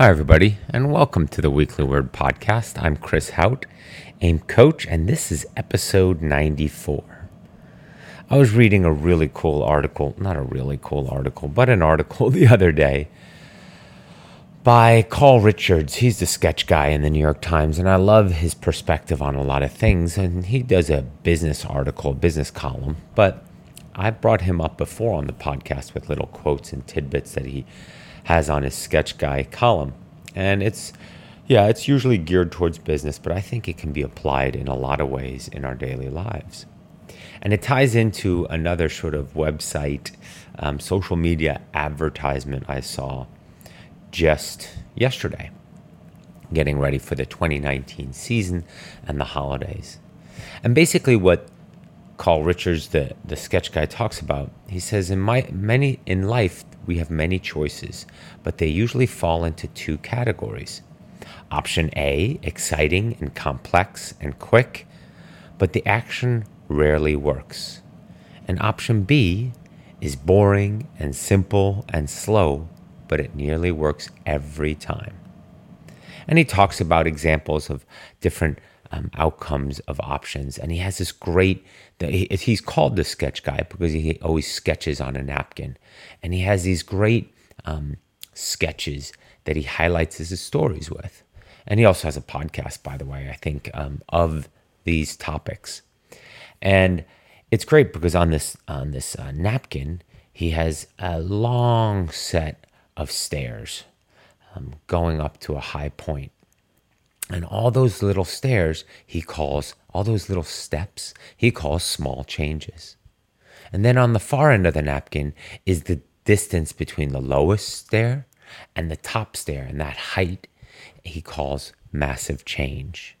Hi, everybody, and welcome to the Weekly Word Podcast. I'm Chris Hauth, AIM Coach, and this is episode 94. I was reading a really cool article, not a really cool article, but an article the other day by Carl Richards. He's the sketch guy in the New York Times, and I love his perspective on a lot of things. And he does a business article, business column, but I've brought him up before on the podcast with little quotes and tidbits that he has on his sketch guy column. And it's, yeah, it's usually geared towards business, but I think it can be applied in a lot of ways in our daily lives. And it ties into another sort of website, um, social media advertisement I saw just yesterday, getting ready for the 2019 season and the holidays. And basically, what Carl Richards, the, the sketch guy, talks about, he says, in my many in life, we have many choices, but they usually fall into two categories. Option A, exciting and complex and quick, but the action rarely works. And option B is boring and simple and slow, but it nearly works every time. And he talks about examples of different um, outcomes of options. And he has this great, he's called the sketch guy because he always sketches on a napkin. And he has these great um, sketches that he highlights his stories with. And he also has a podcast, by the way, I think, um, of these topics. And it's great because on this on this uh, napkin, he has a long set of stairs um, going up to a high point. And all those little stairs, he calls, all those little steps, he calls small changes. And then on the far end of the napkin is the distance between the lowest stair and the top stair. And that height he calls massive change.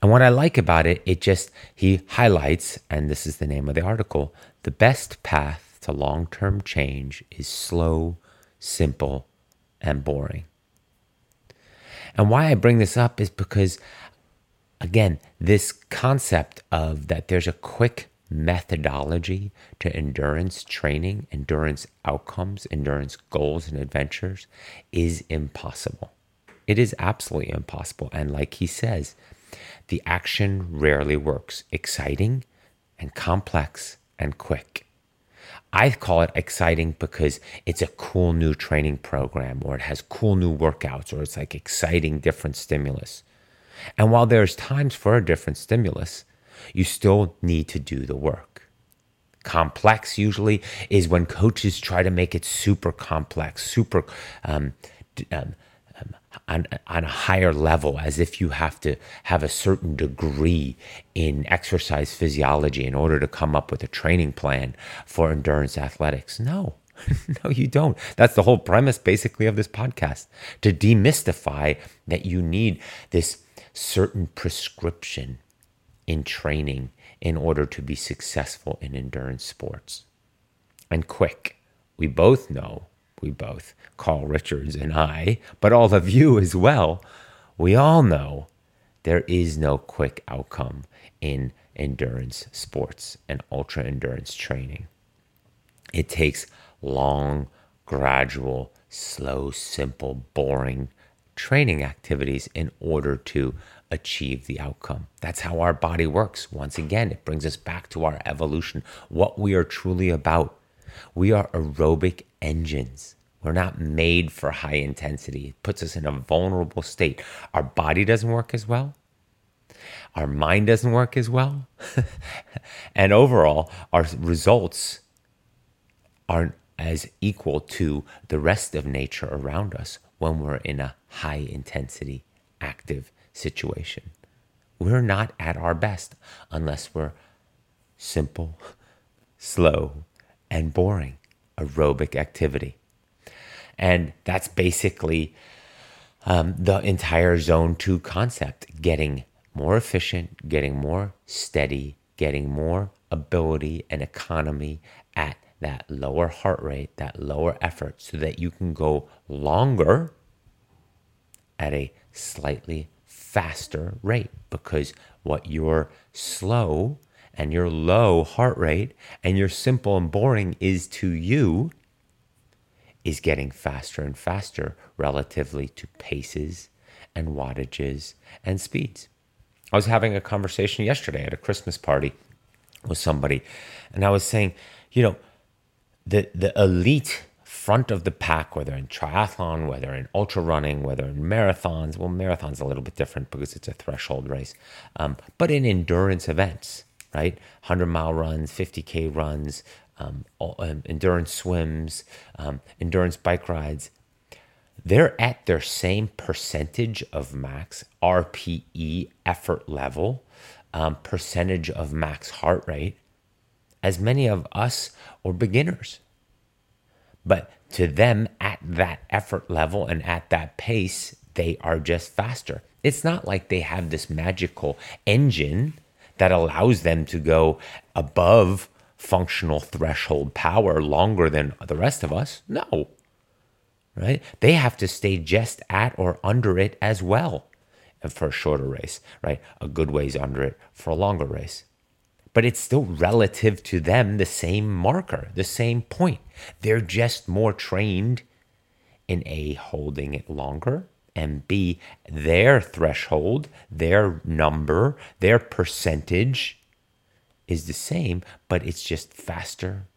And what I like about it, it just, he highlights, and this is the name of the article the best path to long term change is slow, simple, and boring. And why I bring this up is because, again, this concept of that there's a quick methodology to endurance training, endurance outcomes, endurance goals and adventures is impossible. It is absolutely impossible. And like he says, the action rarely works. Exciting and complex and quick. I call it exciting because it's a cool new training program or it has cool new workouts or it's like exciting different stimulus. And while there's times for a different stimulus, you still need to do the work. Complex usually is when coaches try to make it super complex, super um, um, on, on a higher level, as if you have to have a certain degree in exercise physiology in order to come up with a training plan for endurance athletics. No, no, you don't. That's the whole premise, basically, of this podcast to demystify that you need this certain prescription in training in order to be successful in endurance sports. And quick, we both know we both, Carl Richards and I, but all of you as well, we all know there is no quick outcome in endurance sports and ultra endurance training. It takes long, gradual, slow, simple, boring training activities in order to achieve the outcome. That's how our body works. Once again, it brings us back to our evolution, what we are truly about. We are aerobic engines. We're not made for high intensity. It puts us in a vulnerable state. Our body doesn't work as well. Our mind doesn't work as well. and overall, our results aren't as equal to the rest of nature around us when we're in a high intensity active situation. We're not at our best unless we're simple, slow, and boring aerobic activity. And that's basically um, the entire zone two concept getting more efficient, getting more steady, getting more ability and economy at that lower heart rate, that lower effort, so that you can go longer at a slightly faster rate. Because what you're slow and your low heart rate and your simple and boring is to you is getting faster and faster relatively to paces and wattages and speeds. I was having a conversation yesterday at a Christmas party with somebody, and I was saying, you know, the the elite front of the pack, whether in triathlon, whether in ultra running, whether in marathons. Well, marathon's a little bit different because it's a threshold race, um, but in endurance events, right? 100 mile runs, 50K runs, um, um, endurance swims, um, endurance bike rides, they're at their same percentage of max RPE effort level, um, percentage of max heart rate as many of us or beginners. But to them, at that effort level and at that pace, they are just faster. It's not like they have this magical engine that allows them to go above functional threshold power longer than the rest of us. No. Right? They have to stay just at or under it as well for a shorter race, right? A good ways under it for a longer race. But it's still relative to them the same marker, the same point. They're just more trained in A, holding it longer, and B, their threshold, their number, their percentage is the same, but it's just faster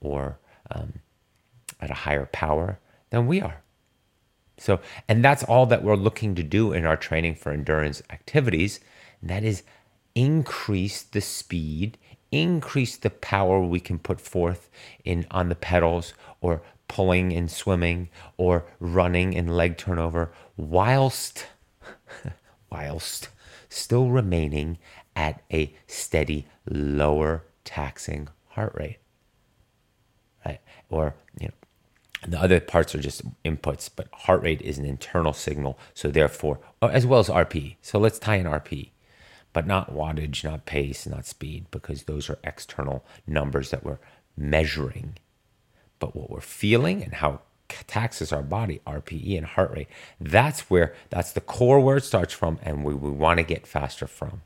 or um, at a higher power than we are. So, and that's all that we're looking to do in our training for endurance activities. And that is increase the speed, increase the power we can put forth in on the pedals or pulling and swimming or running and leg turnover whilst whilst still remaining at a steady lower taxing heart rate. Right? Or, you know, the other parts are just inputs, but heart rate is an internal signal. So therefore, oh, as well as RP. So let's tie in RP, but not wattage, not pace, not speed, because those are external numbers that we're measuring. But what we're feeling and how taxes our body, RPE and heart rate, that's where that's the core where it starts from, and we, we want to get faster from.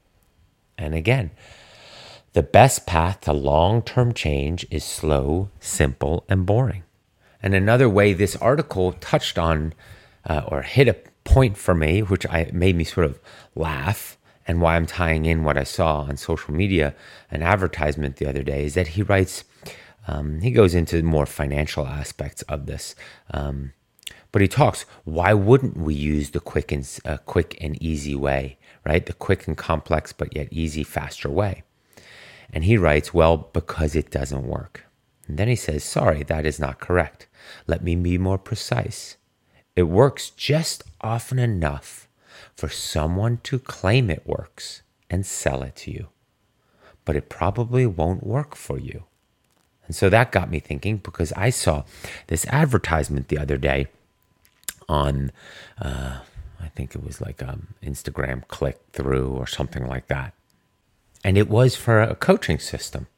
And again, the best path to long term change is slow, simple, and boring. And another way this article touched on uh, or hit a point for me, which I made me sort of laugh, and why I'm tying in what I saw on social media, an advertisement the other day, is that he writes, um, he goes into more financial aspects of this. Um, but he talks, why wouldn't we use the quick and uh, quick and easy way, right? The quick and complex, but yet easy, faster way. And he writes, well, because it doesn't work. And then he says, sorry, that is not correct. Let me be more precise. It works just often enough for someone to claim it works and sell it to you, but it probably won't work for you. And so that got me thinking because I saw this advertisement the other day on, uh, I think it was like an Instagram click through or something like that. And it was for a coaching system.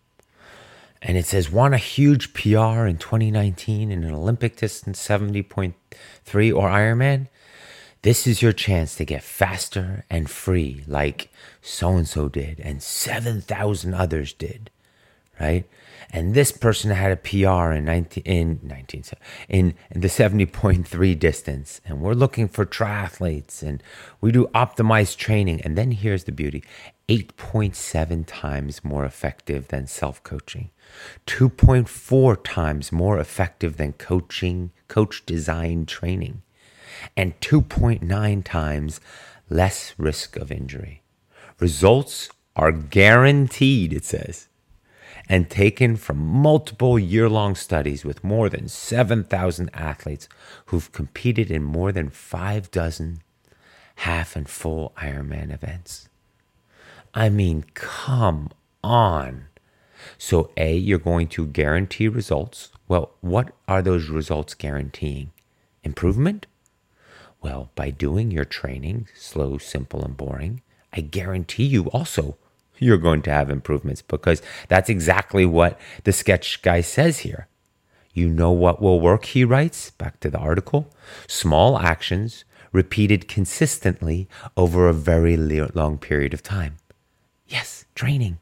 And it says, want a huge PR in 2019 in an Olympic distance 70.3 or Ironman? This is your chance to get faster and free, like so and so did, and 7,000 others did, right? And this person had a PR in 19 in 19 in, the 70.3 distance. And we're looking for triathletes and we do optimized training. And then here's the beauty 8.7 times more effective than self-coaching. 2.4 times more effective than coaching coach design training. And 2.9 times less risk of injury. Results are guaranteed it says and taken from multiple year long studies with more than 7,000 athletes who've competed in more than five dozen half and full Ironman events. I mean, come on. So, A, you're going to guarantee results. Well, what are those results guaranteeing? Improvement? Well, by doing your training, slow, simple, and boring, I guarantee you also you're going to have improvements because that's exactly what the sketch guy says here. You know what will work, he writes, back to the article. Small actions repeated consistently over a very long period of time. Yes, training.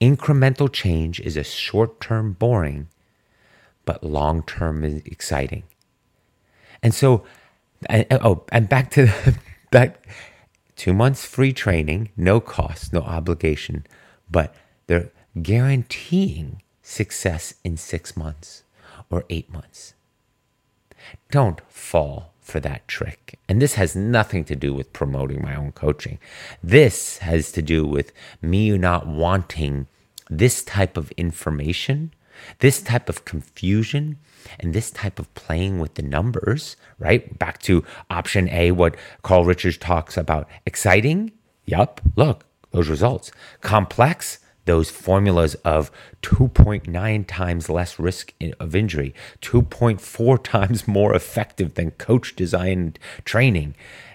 Incremental change is a short term boring, but long term exciting. And so, and, oh, and back to back two months free training, no cost, no obligation, but they're guaranteeing success in six months or eight months. Don't fall for that trick. And this has nothing to do with promoting my own coaching. This has to do with me not wanting this type of information, this type of confusion, and this type of playing with the numbers, right? Back to option A, what Carl Richards talks about. Exciting? Yup. Look, those results. Complex? those formulas of 2.9 times less risk of injury, 2.4 times more effective than coach designed training,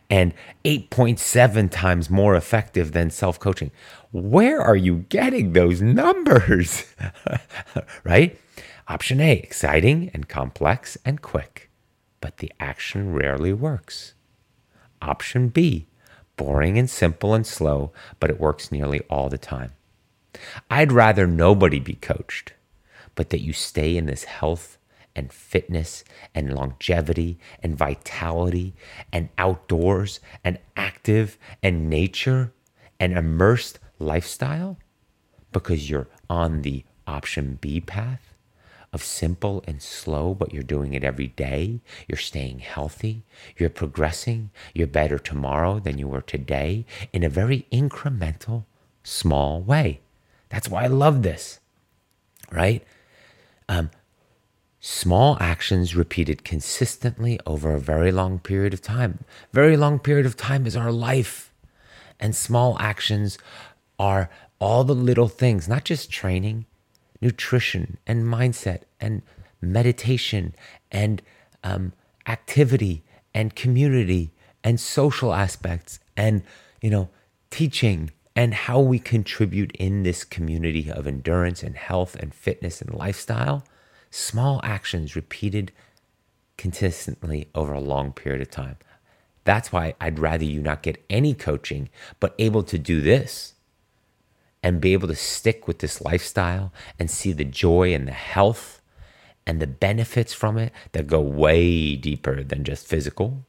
and 8.7 times more effective than self coaching. Where are you getting those numbers? right? Option A exciting and complex and quick, but the action rarely works. Option B boring and simple and slow, but it works nearly all the time. I'd rather nobody be coached, but that you stay in this health and fitness and longevity and vitality and outdoors and active and nature and immersed lifestyle because you're on the option B path of simple and slow, but you're doing it every day. You're staying healthy. You're progressing. You're better tomorrow than you were today in a very incremental, small way. That's why I love this, right? Um, small actions repeated consistently over a very long period of time. Very long period of time is our life. And small actions are all the little things, not just training, nutrition and mindset and meditation and um, activity and community and social aspects and, you know, teaching and how we contribute in this community of endurance and health and fitness and lifestyle, small actions repeated consistently over a long period of time. That's why I'd rather you not get any coaching, but able to do this and be able to stick with this lifestyle and see the joy and the health and the benefits from it that go way deeper than just physical,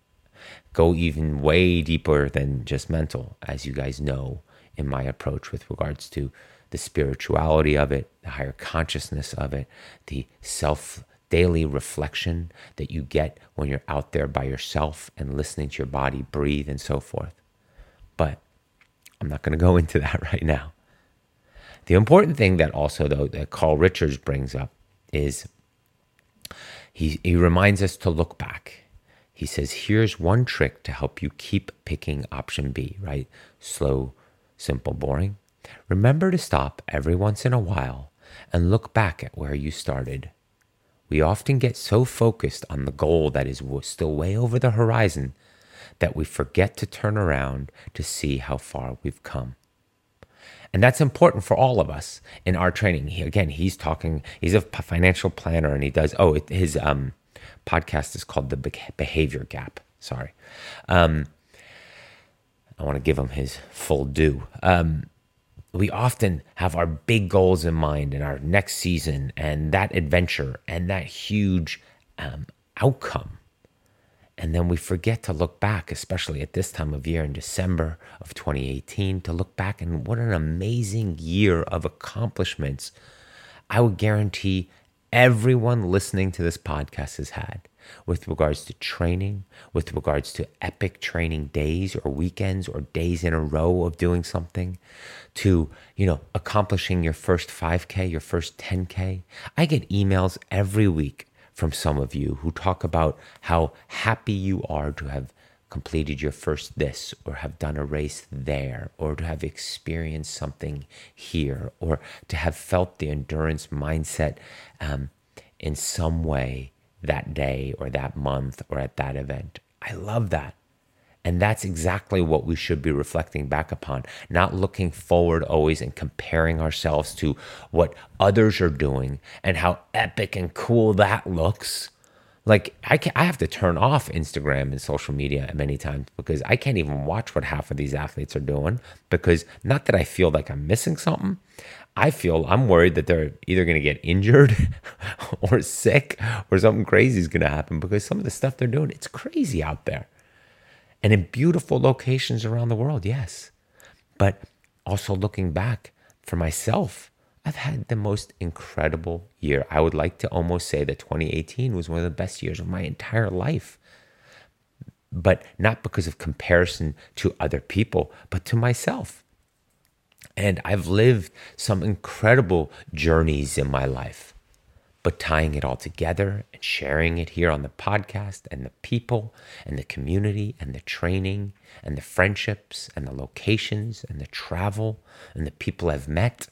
go even way deeper than just mental, as you guys know in my approach with regards to the spirituality of it, the higher consciousness of it, the self daily reflection that you get when you're out there by yourself and listening to your body breathe and so forth. But I'm not going to go into that right now. The important thing that also, though, that Carl Richards brings up is he, he reminds us to look back. He says, here's one trick to help you keep picking option B, right? Slow, simple, boring. Remember to stop every once in a while and look back at where you started. We often get so focused on the goal that is still way over the horizon that we forget to turn around to see how far we've come. And that's important for all of us in our training. He, again, he's talking, he's a financial planner and he does, oh, it, his um, podcast is called The Behavior Gap. Sorry. Um, I want to give him his full due. Um, we often have our big goals in mind in our next season and that adventure and that huge um, outcome. And then we forget to look back, especially at this time of year in December of 2018, to look back and what an amazing year of accomplishments I would guarantee everyone listening to this podcast has had with regards to training, with regards to epic training days or weekends or days in a row of doing something, to, you know, accomplishing your first 5K, your first 10K. I get emails every week from some of you who talk about how happy you are to have completed your first this or have done a race there or to have experienced something here or to have felt the endurance mindset um, in some way that day or that month or at that event. I love that. And that's exactly what we should be reflecting back upon, not looking forward always and comparing ourselves to what others are doing and how epic and cool that looks. Like I can, I have to turn off Instagram and social media many times because I can't even watch what half of these athletes are doing because not that I feel like I'm missing something. I feel I'm worried that they're either going to get injured or sick or something crazy is going to happen because some of the stuff they're doing, it's crazy out there. And in beautiful locations around the world, yes. But also looking back for myself, I've had the most incredible year. I would like to almost say that 2018 was one of the best years of my entire life. But not because of comparison to other people, but to myself. And I've lived some incredible journeys in my life. But tying it all together and sharing it here on the podcast and the people and the community and the training and the friendships and the locations and the travel and the people I've met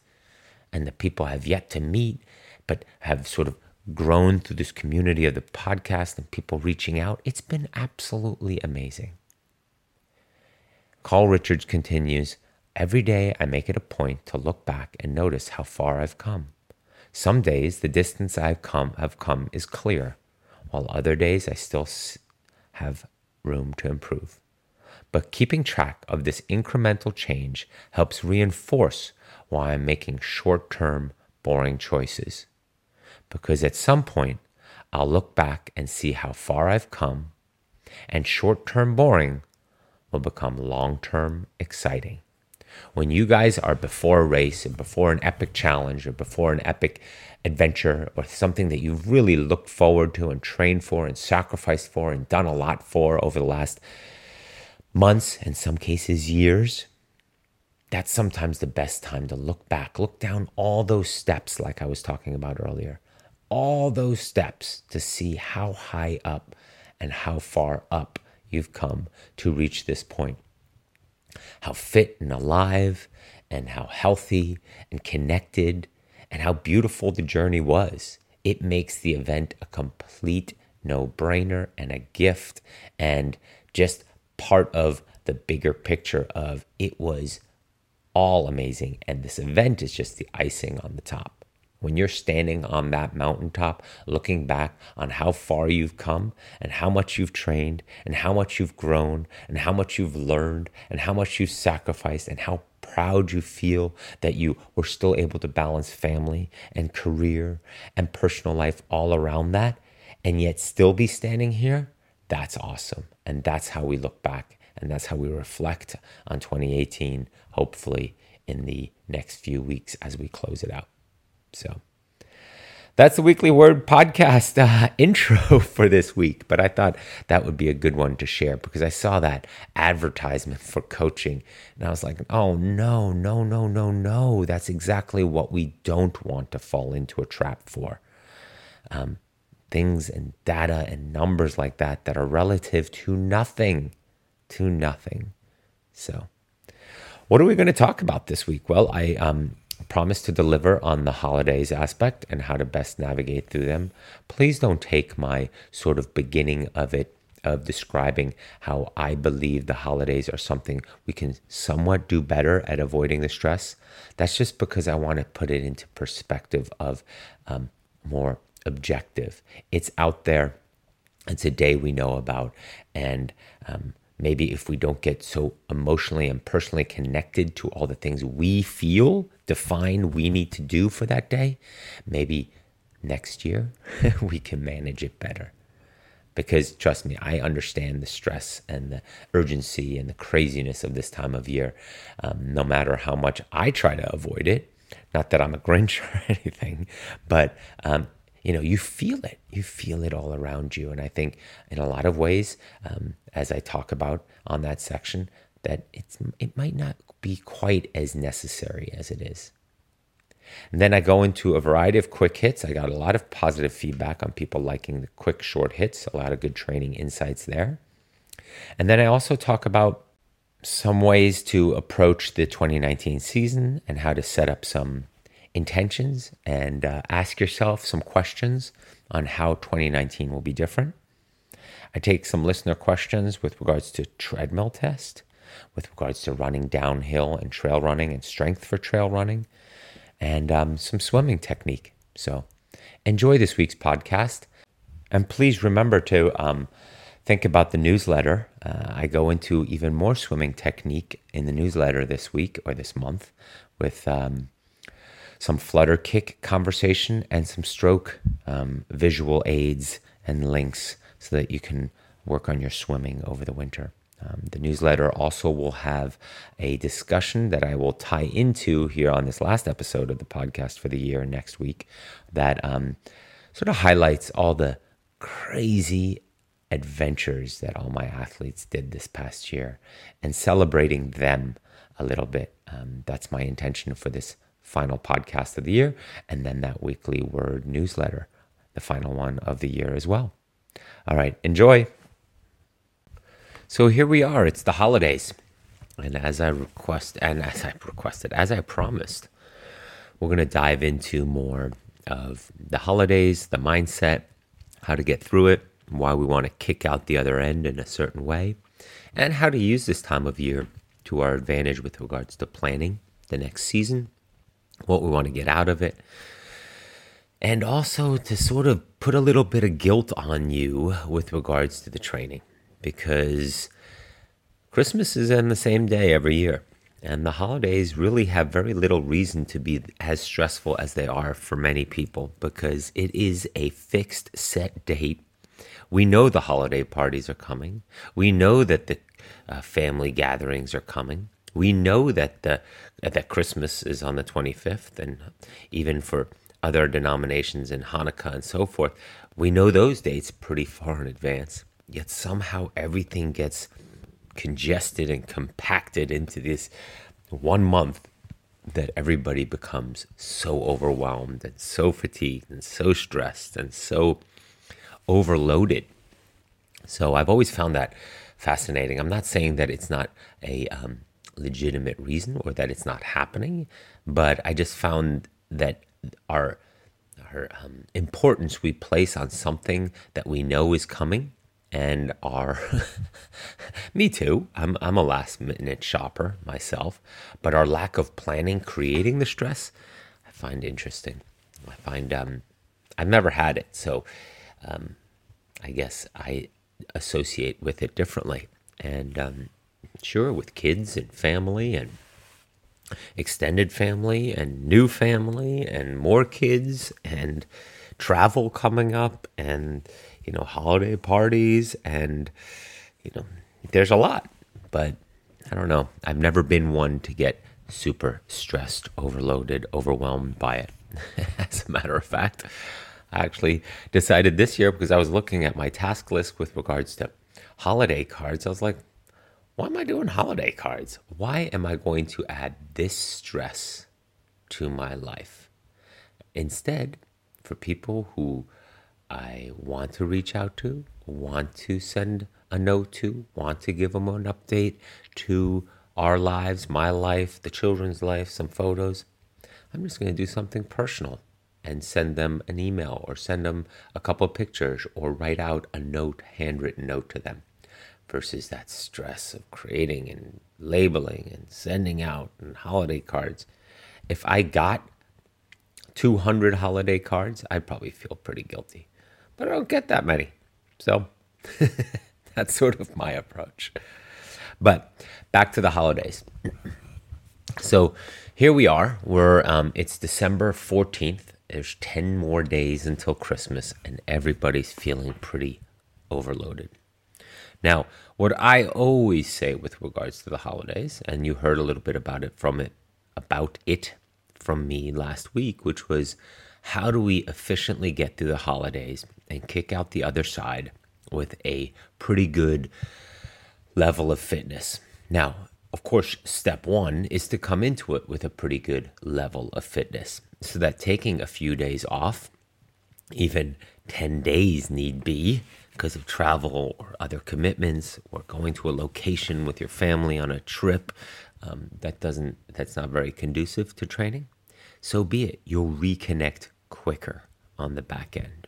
and the people I've yet to meet, but have sort of grown through this community of the podcast and people reaching out. It's been absolutely amazing. Carl Richards continues Every day I make it a point to look back and notice how far I've come. Some days the distance I've come have come is clear, while other days I still have room to improve. But keeping track of this incremental change helps reinforce why I'm making short-term boring choices. Because at some point I'll look back and see how far I've come, and short-term boring will become long-term exciting. When you guys are before a race and before an epic challenge or before an epic adventure or something that you've really looked forward to and trained for and sacrificed for and done a lot for over the last months, in some cases years, that's sometimes the best time to look back, look down all those steps, like I was talking about earlier, all those steps to see how high up and how far up you've come to reach this point how fit and alive and how healthy and connected and how beautiful the journey was. It makes the event a complete no brainer and a gift and just part of the bigger picture of it was all amazing. And this event is just the icing on the top when you're standing on that mountaintop, looking back on how far you've come and how much you've trained and how much you've grown and how much you've learned and how much you've sacrificed and how proud you feel that you were still able to balance family and career and personal life all around that and yet still be standing here, that's awesome. And that's how we look back and that's how we reflect on 2018, hopefully in the next few weeks as we close it out. So that's the Weekly Word podcast uh, intro for this week. But I thought that would be a good one to share because I saw that advertisement for coaching and I was like, oh, no, no, no, no, no. That's exactly what we don't want to fall into a trap for. Um, things and data and numbers like that that are relative to nothing, to nothing. So, what are we going to talk about this week? Well, I um, promise to deliver on the holidays aspect and how to best navigate through them. Please don't take my sort of beginning of it of describing how I believe the holidays are something we can somewhat do better at avoiding the stress. That's just because I want to put it into perspective of um, more objective. It's out there. It's a day we know about, and um, maybe if we don't get so emotionally and personally connected to all the things we feel define we need to do for that day, maybe next year we can manage it better. Because trust me, I understand the stress and the urgency and the craziness of this time of year, um, no matter how much I try to avoid it. Not that I'm a Grinch or anything, but um, you know, you feel it. You feel it all around you. And I think in a lot of ways, um, as I talk about on that section, that it's it might not be quite as necessary as it is. And then I go into a variety of quick hits. I got a lot of positive feedback on people liking the quick short hits, a lot of good training insights there. And then I also talk about some ways to approach the 2019 season and how to set up some intentions and uh, ask yourself some questions on how 2019 will be different. I take some listener questions with regards to treadmill test, with regards to running downhill and trail running and strength for trail running, and um, some swimming technique. So enjoy this week's podcast. And please remember to um, think about the newsletter. Uh, I go into even more swimming technique in the newsletter this week or this month with um, some flutter kick conversation and some stroke um, visual aids and links so that you can work on your swimming over the winter. Um, the newsletter also will have a discussion that I will tie into here on this last episode of the podcast for the year next week that um, sort of highlights all the crazy adventures that all my athletes did this past year and celebrating them a little bit. Um, that's my intention for this final podcast of the year, and then that weekly word newsletter, the final one of the year as well. All right, enjoy. So here we are, it's the holidays. And as I request, and as I requested, as I promised, we're going to dive into more of the holidays, the mindset, how to get through it, why we want to kick out the other end in a certain way, and how to use this time of year to our advantage with regards to planning the next season, what we want to get out of it, and also to sort of put a little bit of guilt on you with regards to the training because Christmas is on the same day every year. And the holidays really have very little reason to be as stressful as they are for many people because it is a fixed set date. We know the holiday parties are coming. We know that the uh, family gatherings are coming. We know that the that Christmas is on the 25th, and even for other denominations in Hanukkah and so forth, we know those dates pretty far in advance. Yet somehow everything gets congested and compacted into this one month that everybody becomes so overwhelmed and so fatigued and so stressed and so overloaded. So I've always found that fascinating. I'm not saying that it's not a um, legitimate reason or that it's not happening, but I just found that our our um, importance we place on something that we know is coming and our me too. I'm, I'm a last minute shopper myself but our lack of planning creating the stress i find interesting. I find um, i've never had it so um, i guess i associate with it differently. And um, sure with kids and family and extended family and new family and more kids and travel coming up and you know holiday parties and you know there's a lot but i don't know. I've never been one to get super stressed overloaded overwhelmed by it. As a matter of fact i actually decided this year because i was looking at my task list with regards to holiday cards i was like why am I doing holiday cards? Why am I going to add this stress to my life? Instead, for people who I want to reach out to, want to send a note to, want to give them an update to our lives, my life, the children's life, some photos, I'm just going to do something personal and send them an email or send them a couple pictures or write out a note, handwritten note to them versus that stress of creating and labeling and sending out and holiday cards. If I got 200 holiday cards, I'd probably feel pretty guilty. But I don't get that many. So that's sort of my approach. But back to the holidays. So here we are. We're um, it's December 14th. There's 10 more days until Christmas, and everybody's feeling pretty overloaded. Now, what I always say with regards to the holidays, and you heard a little bit about it from it about it from me last week, which was how do we efficiently get through the holidays and kick out the other side with a pretty good level of fitness. Now, of course, step one is to come into it with a pretty good level of fitness so that taking a few days off, even 10 days need be, because of travel or other commitments or going to a location with your family on a trip um, that doesn't that's not very conducive to training. So be it. You'll reconnect quicker on the back end.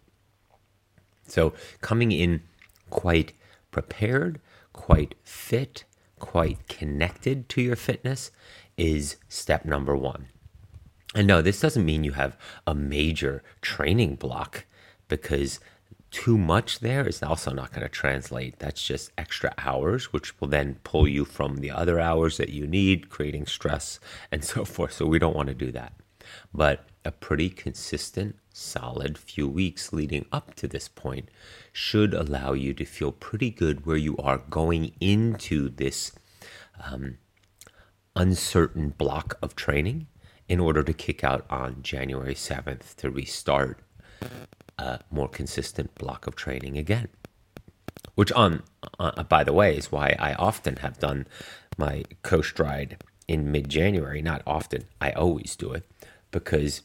So coming in quite prepared quite fit quite connected to your fitness is step number one. And no this doesn't mean you have a major training block because too much there is also not going to translate. That's just extra hours, which will then pull you from the other hours that you need, creating stress and so forth. So we don't want to do that. but a pretty consistent, solid few weeks leading up to this point should allow you to feel pretty good where you are going into this um, uncertain block of training in order to kick out on January 7th to restart a more consistent block of training again. Which, on uh, by the way, is why I often have done my coast ride in mid January. Not often, I always do it because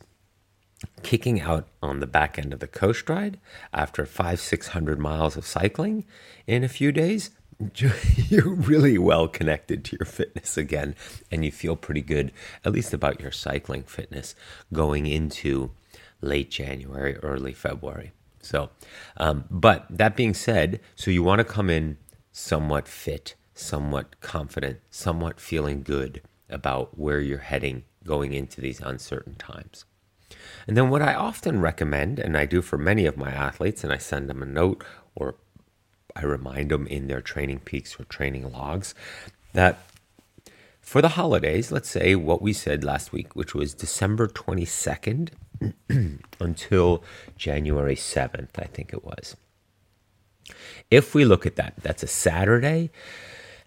kicking out on the back end of the coast ride after five, six hundred miles of cycling in a few days, you're really well connected to your fitness again, and you feel pretty good, at least about your cycling fitness going into late January, early February. So, um, but that being said, so you want to come in somewhat fit, somewhat confident, somewhat feeling good about where you're heading going into these uncertain times. And then, what I often recommend, and I do for many of my athletes, and I send them a note or I remind them in their TrainingPeaks or training logs, that for the holidays, let's say what we said last week, which was December 22nd until January 7th, I think it was. If we look at that, that's a Saturday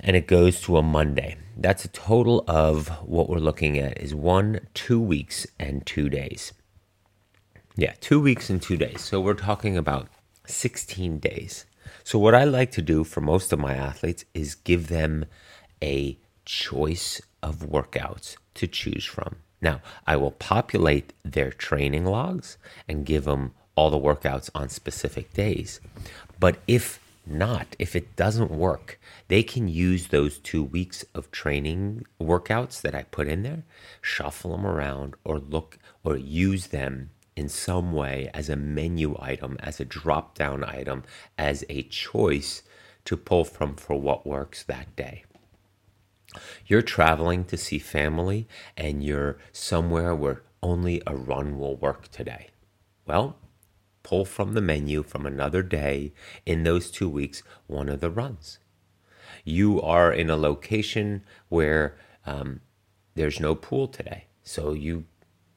and it goes to a Monday. That's a total of what we're looking at is one, two weeks, and two days. Yeah, two weeks and two days. So we're talking about 16 days. So, what I like to do for most of my athletes is give them a choice of workouts to choose from. Now, I will populate their training logs and give them all the workouts on specific days. But if not, if it doesn't work, they can use those two weeks of training workouts that I put in there, shuffle them around, or look or use them in some way as a menu item, as a drop down item, as a choice to pull from for what works that day. You're traveling to see family and you're somewhere where only a run will work today. Well, pull from the menu from another day in those two weeks one of the runs. You are in a location where um, there's no pool today. So you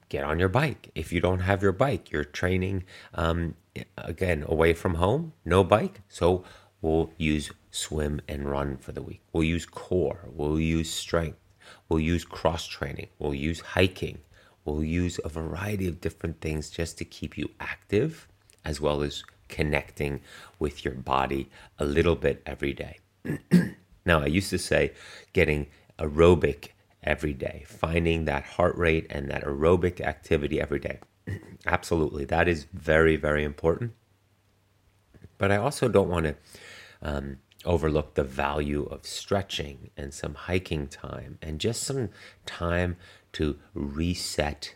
get on your bike. If you don't have your bike, you're training um, again away from home, no bike. So we'll use swim and run for the week. We'll use core, we'll use strength, we'll use cross training, we'll use hiking, we'll use a variety of different things just to keep you active as well as connecting with your body a little bit every day. now, I used to say getting aerobic every day, finding that heart rate and that aerobic activity every day. Absolutely, that is very, very important. But I also don't want to um, overlook the value of stretching and some hiking time and just some time to reset,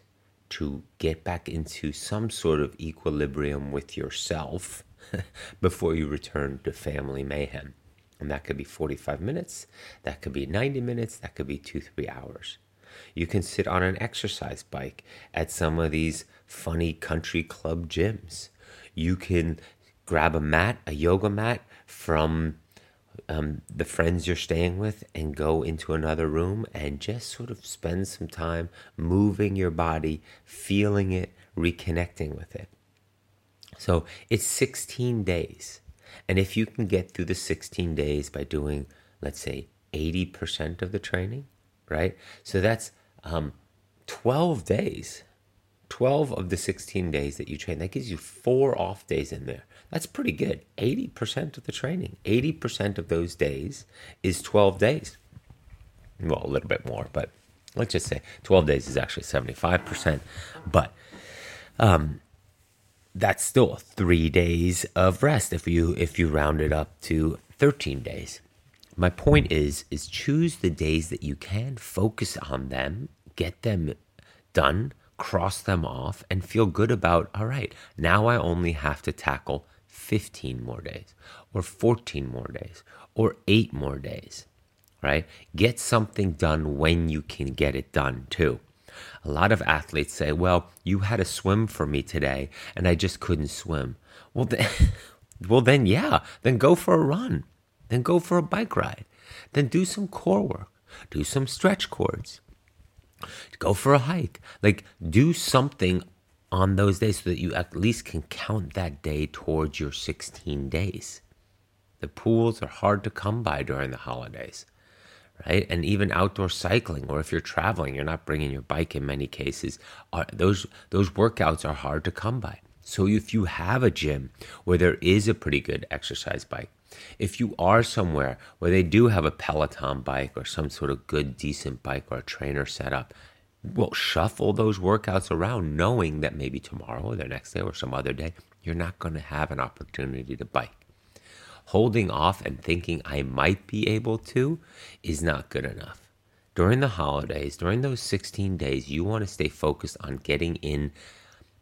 to get back into some sort of equilibrium with yourself before you return to family mayhem. And that could be 45 minutes, that could be 90 minutes, that could be two, three hours. You can sit on an exercise bike at some of these funny country club gyms. You can grab a mat, a yoga mat from um, the friends you're staying with and go into another room and just sort of spend some time moving your body, feeling it, reconnecting with it. So it's 16 days. And if you can get through the 16 days by doing, let's say, 80% of the training, right? So that's um, 12 days. 12 of the 16 days that you train, that gives you four off days in there. That's pretty good. 80% of the training, 80% of those days is 12 days. Well, a little bit more, but let's just say 12 days is actually 75%. But um, that's still three days of rest if you if you round it up to 13 days my point is is choose the days that you can focus on them get them done cross them off and feel good about all right now i only have to tackle 15 more days or 14 more days or 8 more days right get something done when you can get it done too a lot of athletes say, Well, you had to swim for me today and I just couldn't swim. Well, then, well, then yeah, then go for a run. Then go for a bike ride. Then do some core work. Do some stretch cords. Go for a hike. Like, do something on those days so that you at least can count that day towards your 16 days. The pools are hard to come by during the holidays, right? And even outdoor cycling, or if you're traveling, you're not bringing your bike in many cases. Are, those those workouts are hard to come by. So if you have a gym where there is a pretty good exercise bike, if you are somewhere where they do have a Peloton bike or some sort of good, decent bike or a trainer set up, well, shuffle those workouts around knowing that maybe tomorrow or the next day or some other day, you're not going to have an opportunity to bike. Holding off and thinking I might be able to is not good enough. During the holidays, during those 16 days, you want to stay focused on getting in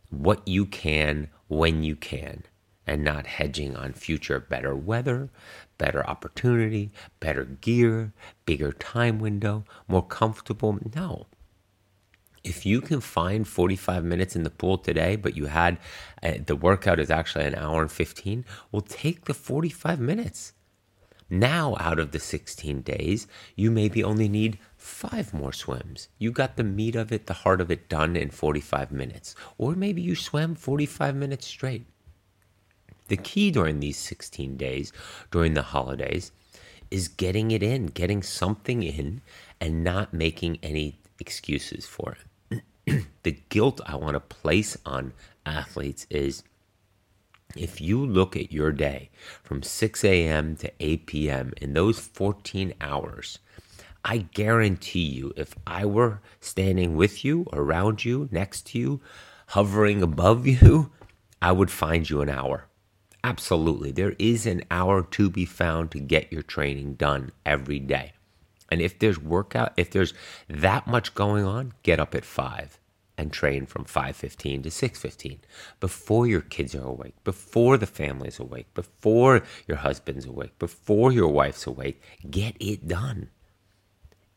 what you can when you can and not hedging on future better weather, better opportunity, better gear, bigger time window, more comfortable. No. If you can find 45 minutes in the pool today, but you had uh, the workout is actually an hour and 15, well, take the 45 minutes. Now, out of the 16 days, you maybe only need five more swims. You got the meat of it, the heart of it done in 45 minutes. Or maybe you swam 45 minutes straight. The key during these 16 days, during the holidays, is getting it in, getting something in, and not making any excuses for it. the guilt I want to place on athletes is if you look at your day from 6 a.m. to 8 p.m., in those 14 hours, I guarantee you, if I were standing with you, around you, next to you, hovering above you, I would find you an hour. Absolutely. There is an hour to be found to get your training done every day. And if there's workout, if there's that much going on, get up at 5 and train from 5:15 to 6:15 before your kids are awake, before the family's awake, before your husband's awake, before your wife's awake. Get it done.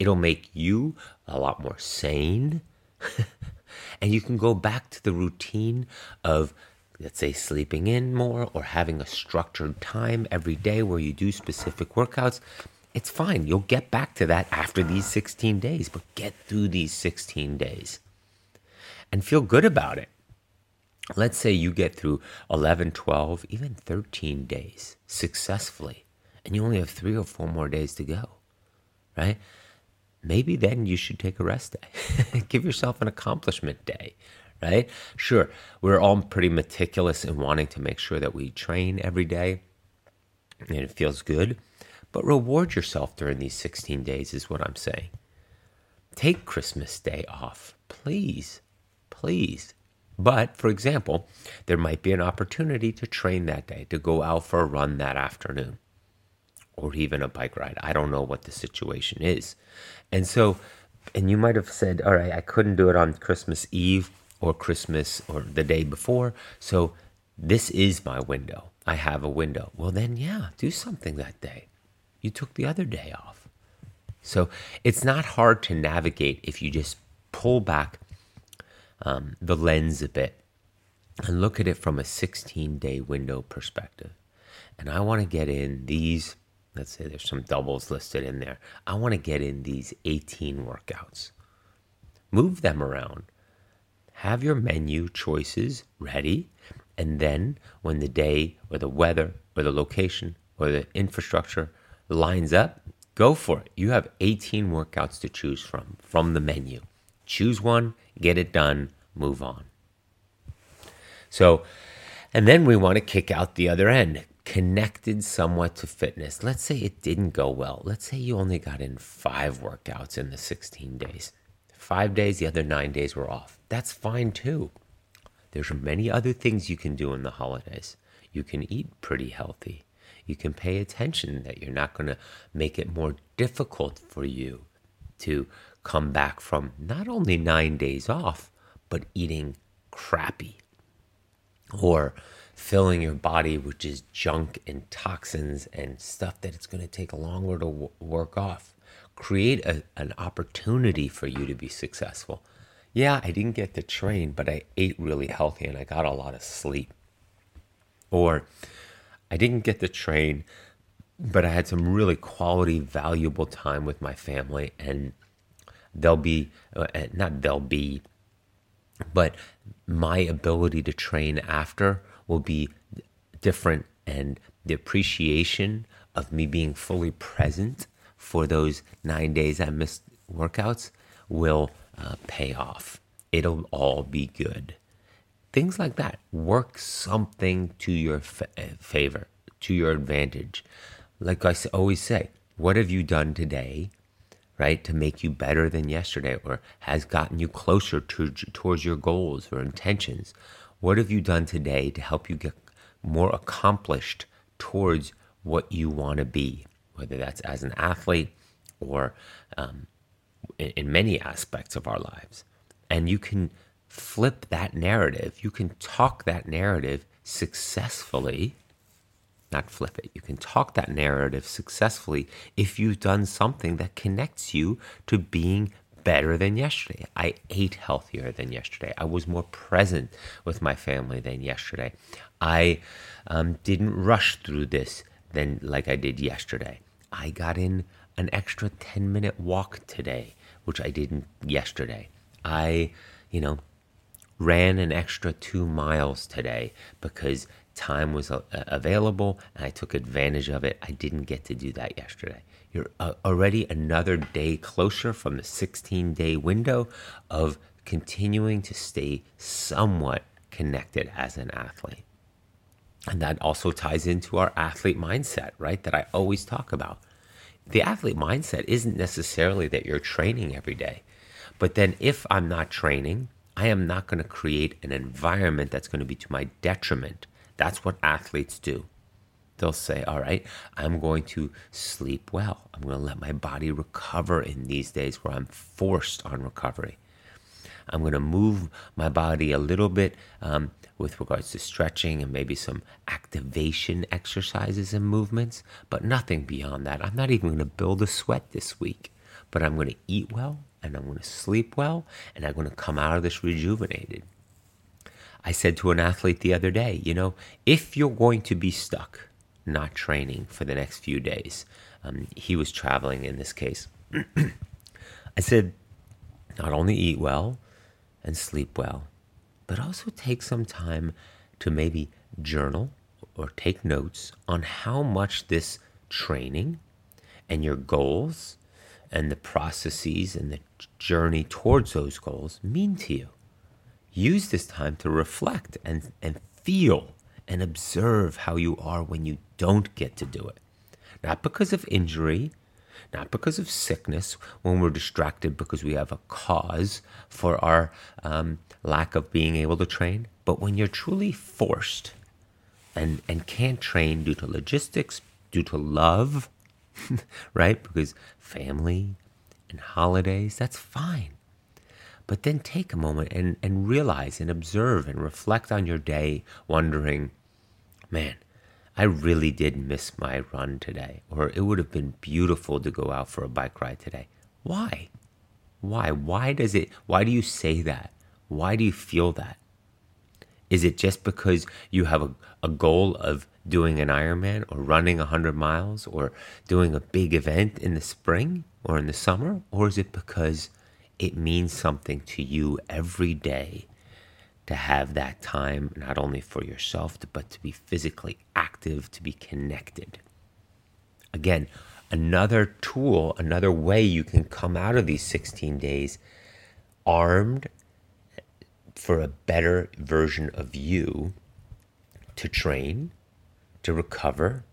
It'll make you a lot more sane. and you can go back to the routine of let's say sleeping in more or having a structured time every day where you do specific workouts, it's fine. You'll get back to that after these 16 days, but get through these 16 days and feel good about it. Let's say you get through 11, 12, even 13 days successfully, and you only have three or four more days to go, right? Maybe then you should take a rest day. Give yourself an accomplishment day, right? Sure, we're all pretty meticulous in wanting to make sure that we train every day and it feels good, but reward yourself during these 16 days, is what I'm saying. Take Christmas Day off, please please. But for example, there might be an opportunity to train that day, to go out for a run that afternoon, or even a bike ride. I don't know what the situation is. And so, and you might have said, all right, I couldn't do it on Christmas Eve or Christmas or the day before. So this is my window. I have a window. Well, then, yeah, do something that day. You took the other day off. So it's not hard to navigate if you just pull back um, the lens a bit and look at it from a 16 day window perspective. And I want to get in these, let's say there's some doubles listed in there. I want to get in these 18 workouts. Move them around. Have your menu choices ready. And then when the day or the weather or the location or the infrastructure lines up, go for it. You have 18 workouts to choose from from the menu. Choose one, get it done, move on. So, and then we want to kick out the other end, connected somewhat to fitness. Let's say it didn't go well. Let's say you only got in five workouts in the 16 days. Five days, the other nine days were off. That's fine too. There's many other things you can do in the holidays. You can eat pretty healthy. You can pay attention that you're not going to make it more difficult for you to come back from not only nine days off, but eating crappy or filling your body with just junk and toxins and stuff that it's going to take longer to w- work off. Create a, an opportunity for you to be successful. Yeah, I didn't get to train, but I ate really healthy and I got a lot of sleep. Or I didn't get to train, but I had some really quality, valuable time with my family and they'll be, uh, not they'll be, but my ability to train after will be different and the appreciation of me being fully present for those nine days I missed workouts will uh, pay off. It'll all be good. Things like that. Work something to your fa- favor, to your advantage. Like I always say, what have you done today, right, to make you better than yesterday or has gotten you closer to, towards your goals or intentions? What have you done today to help you get more accomplished towards what you want to be, whether that's as an athlete or um, in, in many aspects of our lives. And you can flip that narrative, you can talk that narrative successfully. Not flip it. You can talk that narrative successfully if you've done something that connects you to being better than yesterday. I ate healthier than yesterday. I was more present with my family than yesterday. I um, didn't rush through this than like I did yesterday. I got in an extra 10 minute walk today, which I didn't yesterday. I, you know, ran an extra two miles today because time was uh, available and I took advantage of it. I didn't get to do that yesterday. You're uh, already another day closer from the 16 day window of continuing to stay somewhat connected as an athlete. And that also ties into our athlete mindset, right? That I always talk about. The athlete mindset isn't necessarily that you're training every day, but then if I'm not training, I am not going to create an environment that's going to be to my detriment. That's what athletes do. They'll say, All right, I'm going to sleep well. I'm going to let my body recover in these days where I'm forced on recovery. I'm going to move my body a little bit um, with regards to stretching and maybe some activation exercises and movements, but nothing beyond that. I'm not even going to build a sweat this week, but I'm going to eat well and I'm going to sleep well and I'm going to come out of this rejuvenated. I said to an athlete the other day, you know, if you're going to be stuck not training for the next few days, um, he was traveling in this case. I said, not only eat well and sleep well, but also take some time to maybe journal or take notes on how much this training and your goals and the processes and the journey towards those goals mean to you. Use this time to reflect and, and feel and observe how you are when you don't get to do it. Not because of injury, not because of sickness, when we're distracted because we have a cause for our um, lack of being able to train, but when you're truly forced and, and can't train due to logistics, due to love, right? Because family and holidays, that's fine. But then take a moment and, and realize and observe and reflect on your day, wondering, man, I really did miss my run today, or it would have been beautiful to go out for a bike ride today. Why? Why? Why does it, why do you say that? Why do you feel that? Is it just because you have a, a goal of doing an Ironman or running 100 miles or doing a big event in the spring or in the summer? Or is it because it means something to you every day to have that time, not only for yourself, but to be physically active, to be connected. Again, another tool, another way you can come out of these 16 days armed for a better version of you to train, to recover,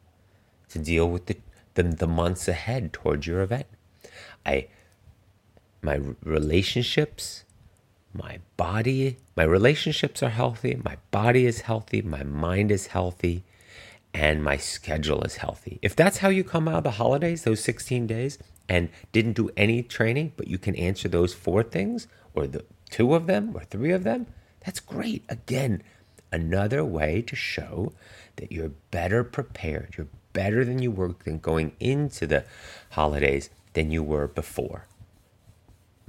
to deal with the, the, the months ahead towards your event. I my relationships my body, my relationships are healthy, my body is healthy, my mind is healthy, and my schedule is healthy. If that's how you come out of the holidays, those 16 days, and didn't do any training, but you can answer those four things, or the two of them, or three of them, that's great. Again, another way to show that you're better prepared. You're better than you were than going into the holidays than you were before.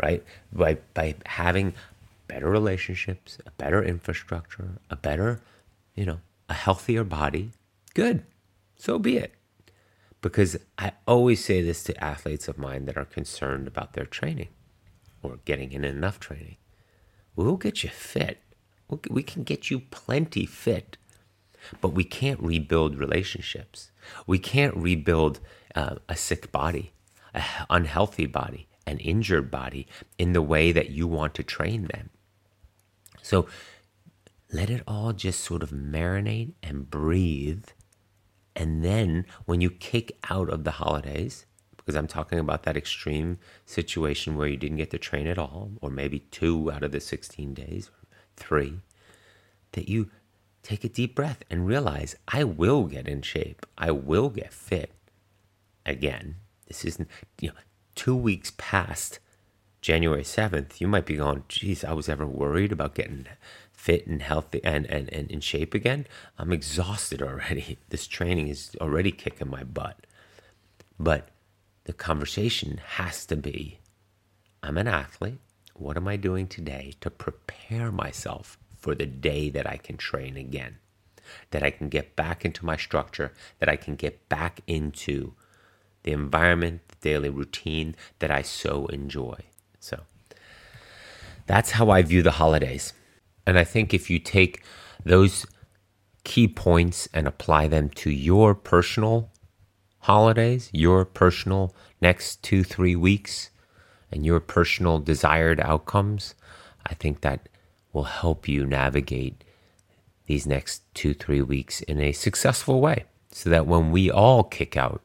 Right? By by having better relationships, a better infrastructure, a better, you know, a healthier body, good. So be it. Because I always say this to athletes of mine that are concerned about their training. or getting in enough training. We'll get you fit. We can get you plenty fit, but we can't rebuild relationships. We can't rebuild uh, a sick body, an unhealthy body, an injured body in the way that you want to train them. So let it all just sort of marinate and breathe. And then when you kick out of the holidays, because I'm talking about that extreme situation where you didn't get to train at all, or maybe two out of the 16 days, three, that you take a deep breath and realize I will get in shape. I will get fit again. This isn't, you know, two weeks past January 7th, you might be going, geez, I was ever worried about getting fit and healthy and, and, and in shape again. I'm exhausted already. This training is already kicking my butt. But the conversation has to be I'm an athlete. What am I doing today to prepare myself for the day that I can train again? That I can get back into my structure, that I can get back into the environment, the daily routine that I so enjoy. So that's how I view the holidays. And I think if you take those key points and apply them to your personal holidays, your personal next two, three weeks, and your personal desired outcomes, I think that will help you navigate these next two, three weeks in a successful way so that when we all kick out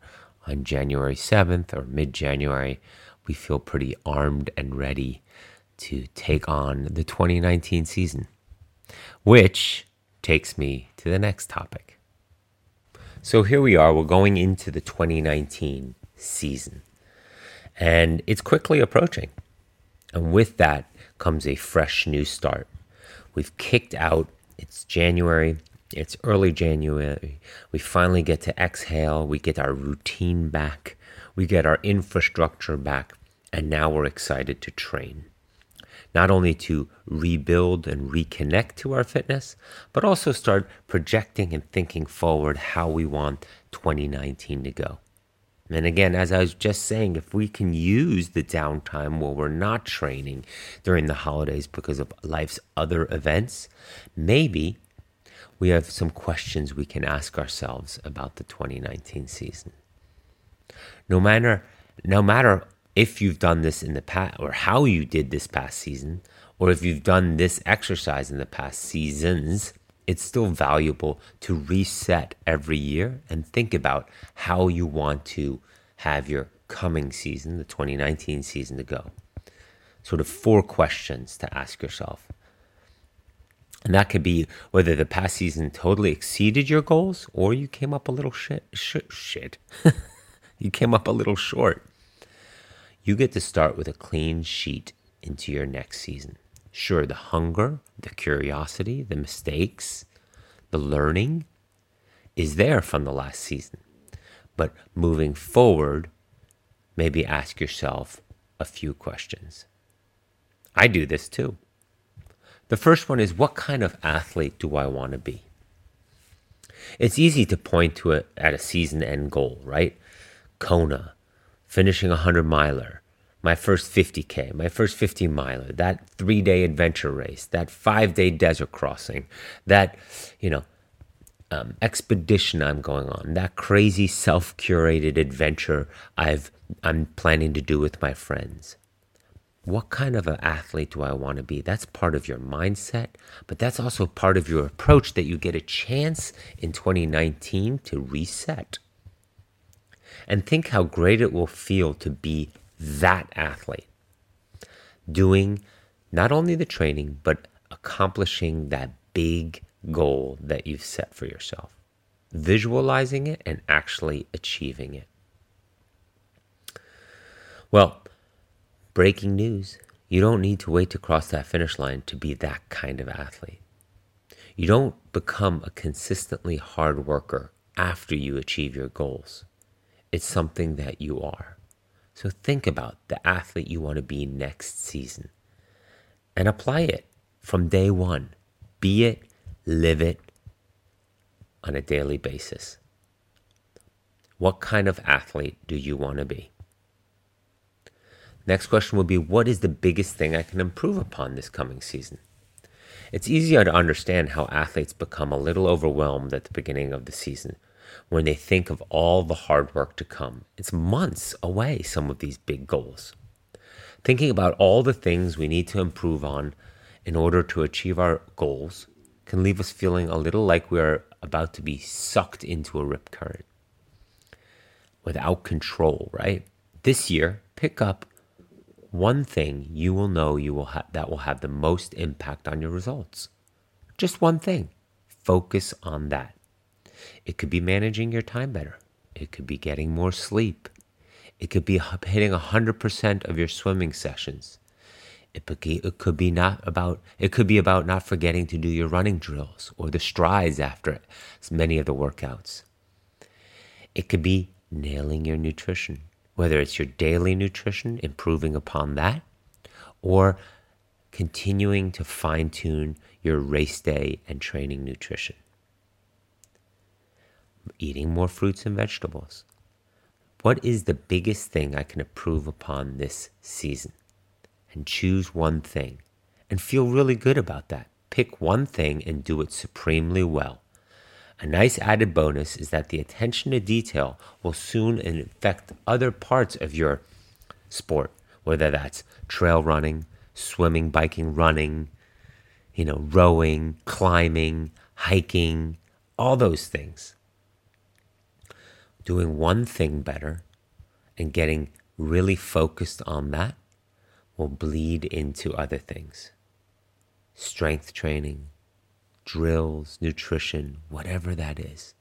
on January 7th or mid January, we feel pretty armed and ready to take on the 2019 season. Which takes me to the next topic. So here we are, we're going into the 2019 season, and it's quickly approaching. And with that comes a fresh new start. We've kicked out, it's January, it's early January. We finally get to exhale. We get our routine back. We get our infrastructure back. And now we're excited to train. Not only to rebuild and reconnect to our fitness, but also start projecting and thinking forward how we want 2019 to go. And again, as I was just saying, if we can use the downtime while we're not training during the holidays because of life's other events, maybe we have some questions we can ask ourselves about the 2019 season. No matter, no matter if you've done this in the past or how you did this past season, or if you've done this exercise in the past seasons, it's still valuable to reset every year and think about how you want to have your coming season, the 2019 season, to go. Sort of four questions to ask yourself. And that could be whether the past season totally exceeded your goals or you came up a little shit. Shit. shit. you came up a little short. You get to start with a clean sheet into your next season. Sure, the hunger, the curiosity, the mistakes, the learning is there from the last season. But moving forward, maybe ask yourself a few questions. I do this too. The first one is what kind of athlete do I want to be? It's easy to point to it at a season end goal, right? Kona, finishing a 100 miler, my first 50K, my first 50 miler, that three day adventure race, that five day desert crossing, that, you know, um, expedition I'm going on, that crazy self curated adventure I've, I'm planning to do with my friends what kind of an athlete do I want to be? That's part of your mindset, but that's also part of your approach that you get a chance in 2019 to reset. And think how great it will feel to be that athlete, doing not only the training, but accomplishing that big goal that you've set for yourself, visualizing it and actually achieving it. Well, Breaking news you don't need to wait to cross that finish line to be that kind of athlete. You don't become a consistently hard worker after you achieve your goals. It's something that you are. So think about the athlete you want to be next season and apply it from day one. Be it, live it on a daily basis. What kind of athlete do you want to be? Next question will be What is the biggest thing I can improve upon this coming season? It's easier to understand how athletes become a little overwhelmed at the beginning of the season when they think of all the hard work to come. It's months away, some of these big goals. Thinking about all the things we need to improve on in order to achieve our goals can leave us feeling a little like we're about to be sucked into a rip current without control, right? This year, pick up one thing you will know you will ha- that will have the most impact on your results. Just one thing. Focus on that. It could be managing your time better. It could be getting more sleep. It could be hitting 100% of your swimming sessions. It, it could be not about it could be about not forgetting to do your running drills or the strides after many of the workouts. It could be nailing your nutrition, whether it's your daily nutrition, improving upon that, or continuing to fine tune your race day and training nutrition. Eating more fruits and vegetables. What is the biggest thing I can improve upon this season? And choose one thing and feel really good about that. Pick one thing and do it supremely well. A nice added bonus is that the attention to detail will soon affect other parts of your sport, whether that's trail running, swimming, biking, running, you know, rowing, climbing, hiking, all those things. Doing one thing better and getting really focused on that will bleed into other things. Strength training, drills, nutrition, whatever that is.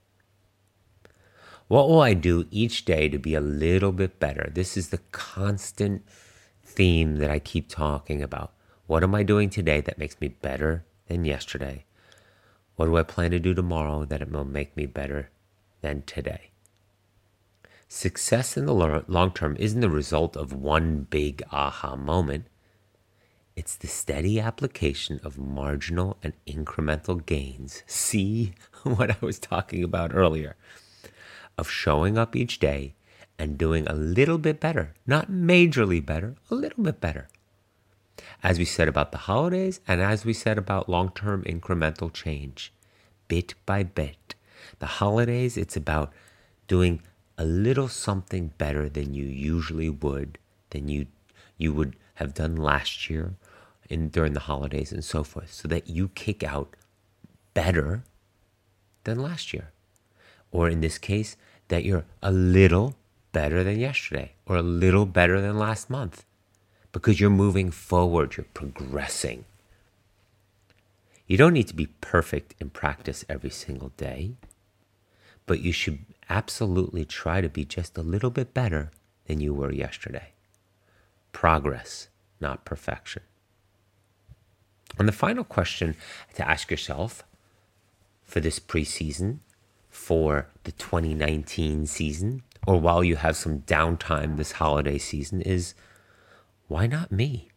What will I do each day to be a little bit better? This is the constant theme that I keep talking about. What am I doing today that makes me better than yesterday? What do I plan to do tomorrow that it will make me better than today? Success in the long term isn't the result of one big aha moment. It's the steady application of marginal and incremental gains. See what I was talking about earlier of showing up each day and doing a little bit better, not majorly better, a little bit better. As we said about the holidays, and as we said about long term incremental change, bit by bit. The holidays, it's about doing a little something better than you usually would, than you, you would have done last year in during the holidays and so forth, so that you kick out better than last year. Or in this case, that you're a little better than yesterday or a little better than last month because you're moving forward, you're progressing. You don't need to be perfect in practice every single day, but you should absolutely try to be just a little bit better than you were yesterday. Progress, not perfection. And the final question to ask yourself for this preseason, for the 2019 season, or while you have some downtime this holiday season is why not me?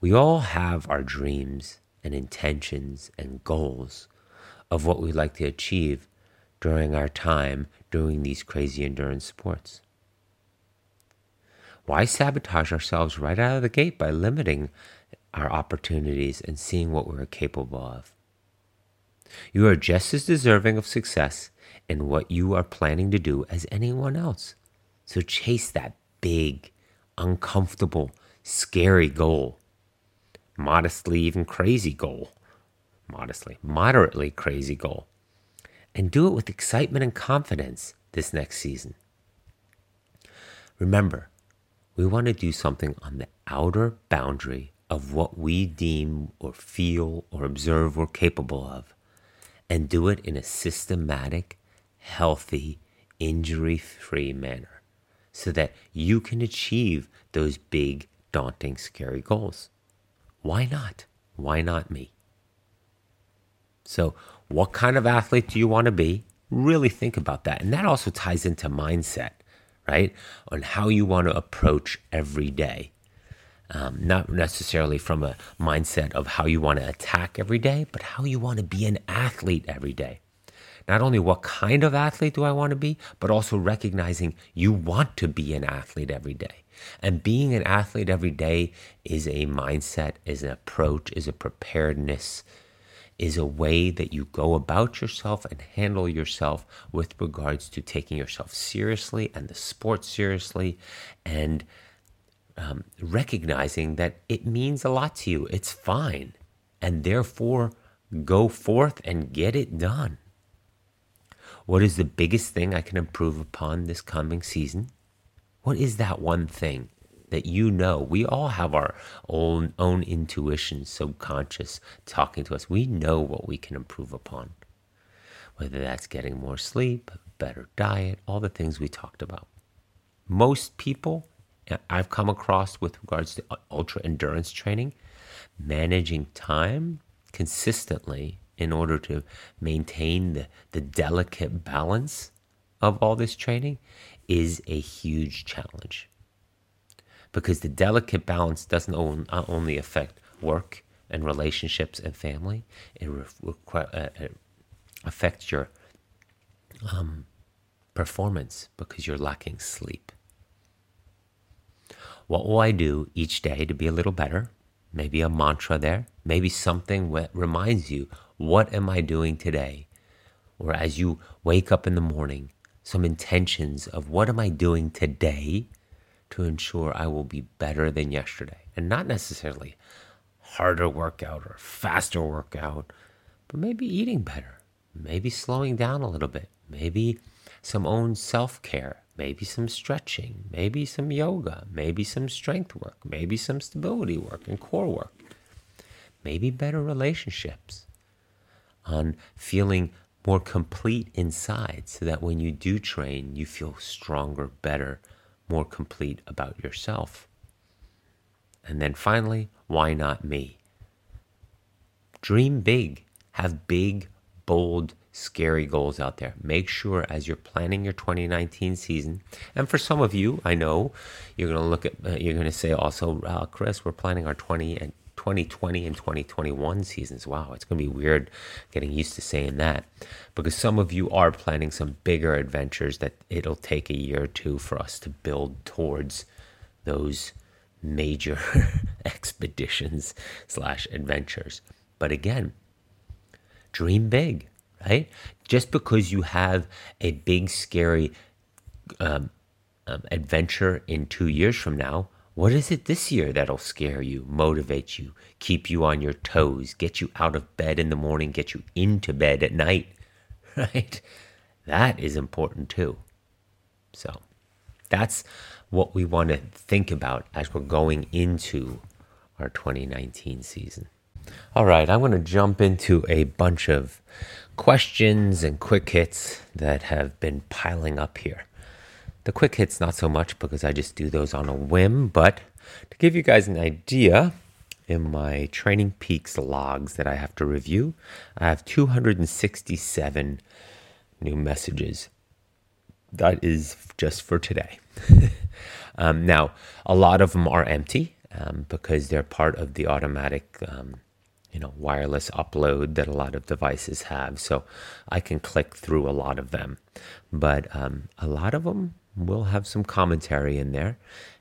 We all have our dreams and intentions and goals of what we'd like to achieve during our time doing these crazy endurance sports. Why sabotage ourselves right out of the gate by limiting our opportunities and seeing what we're capable of. You are just as deserving of success in what you are planning to do as anyone else. So chase that big, uncomfortable, scary goal. Modestly, even crazy goal. Modestly, moderately crazy goal. And do it with excitement and confidence this next season. Remember, we want to do something on the outer boundary of what we deem or feel or observe we're capable of and do it in a systematic, healthy, injury free manner so that you can achieve those big, daunting, scary goals. Why not? Why not me? So, what kind of athlete do you want to be? Really think about that. And that also ties into mindset, right? On how you want to approach every day um, not necessarily from a mindset of how you want to attack every day, but how you want to be an athlete every day. not only what kind of athlete do I want to be, but also recognizing you want to be an athlete every day. And being an athlete every day is a mindset, is an approach, is a preparedness, is a way that you go about yourself and handle yourself with regards to taking yourself seriously and the sport seriously and um, recognizing that it means a lot to you. It's fine. And therefore, go forth and get it done. What is the biggest thing I can improve upon this coming season? What is that one thing that you know? We all have our own own intuition, subconscious talking to us. We know what we can improve upon. Whether that's getting more sleep, better diet, all the things we talked about. Most people uh, I've come across with regards to uh, ultra endurance training, managing time consistently in order to maintain the, the delicate balance of all this training is a huge challenge. Because the delicate balance doesn't only affect work and relationships and family, it, re- uh, it affects your um, performance because you're lacking sleep. What will I do each day to be a little better? Maybe a mantra there, maybe something that reminds you, what am I doing today? Or as you wake up in the morning, some intentions of what am I doing today to ensure I will be better than yesterday. And not necessarily harder workout or faster workout, but maybe eating better, maybe slowing down a little bit, maybe some own self care, maybe some stretching, maybe some yoga, maybe some strength work, maybe some stability work and core work, maybe better relationships, on feeling more complete inside so that when you do train, you feel stronger, better, more complete about yourself. And then finally, why not me? Dream big, have big, bold, scary goals out there. Make sure as you're planning your 2019 season, and for some of you, I know you're going to look at, uh, you're going to say also, uh, Chris, we're planning our 20 and 2020 and 2021 seasons. Wow, it's going to be weird getting used to saying that because some of you are planning some bigger adventures that it'll take a year or two for us to build towards those major expeditions slash adventures. But again, dream big right? Just because you have a big, scary um, um, adventure in two years from now, what is it this year that'll scare you, motivate you, keep you on your toes, get you out of bed in the morning, get you into bed at night, right? That is important too. So that's what we want to think about as we're going into our 2019 season. All right, I'm going to jump into a bunch of questions and quick hits that have been piling up here. The quick hits, not so much because I just do those on a whim, but to give you guys an idea, in my TrainingPeaks logs that I have to review, I have 267 new messages. That is just for today. um, now, a lot of them are empty um, because they're part of the automatic um, you know wireless upload that a lot of devices have so i can click through a lot of them but um, a lot of them will have some commentary in there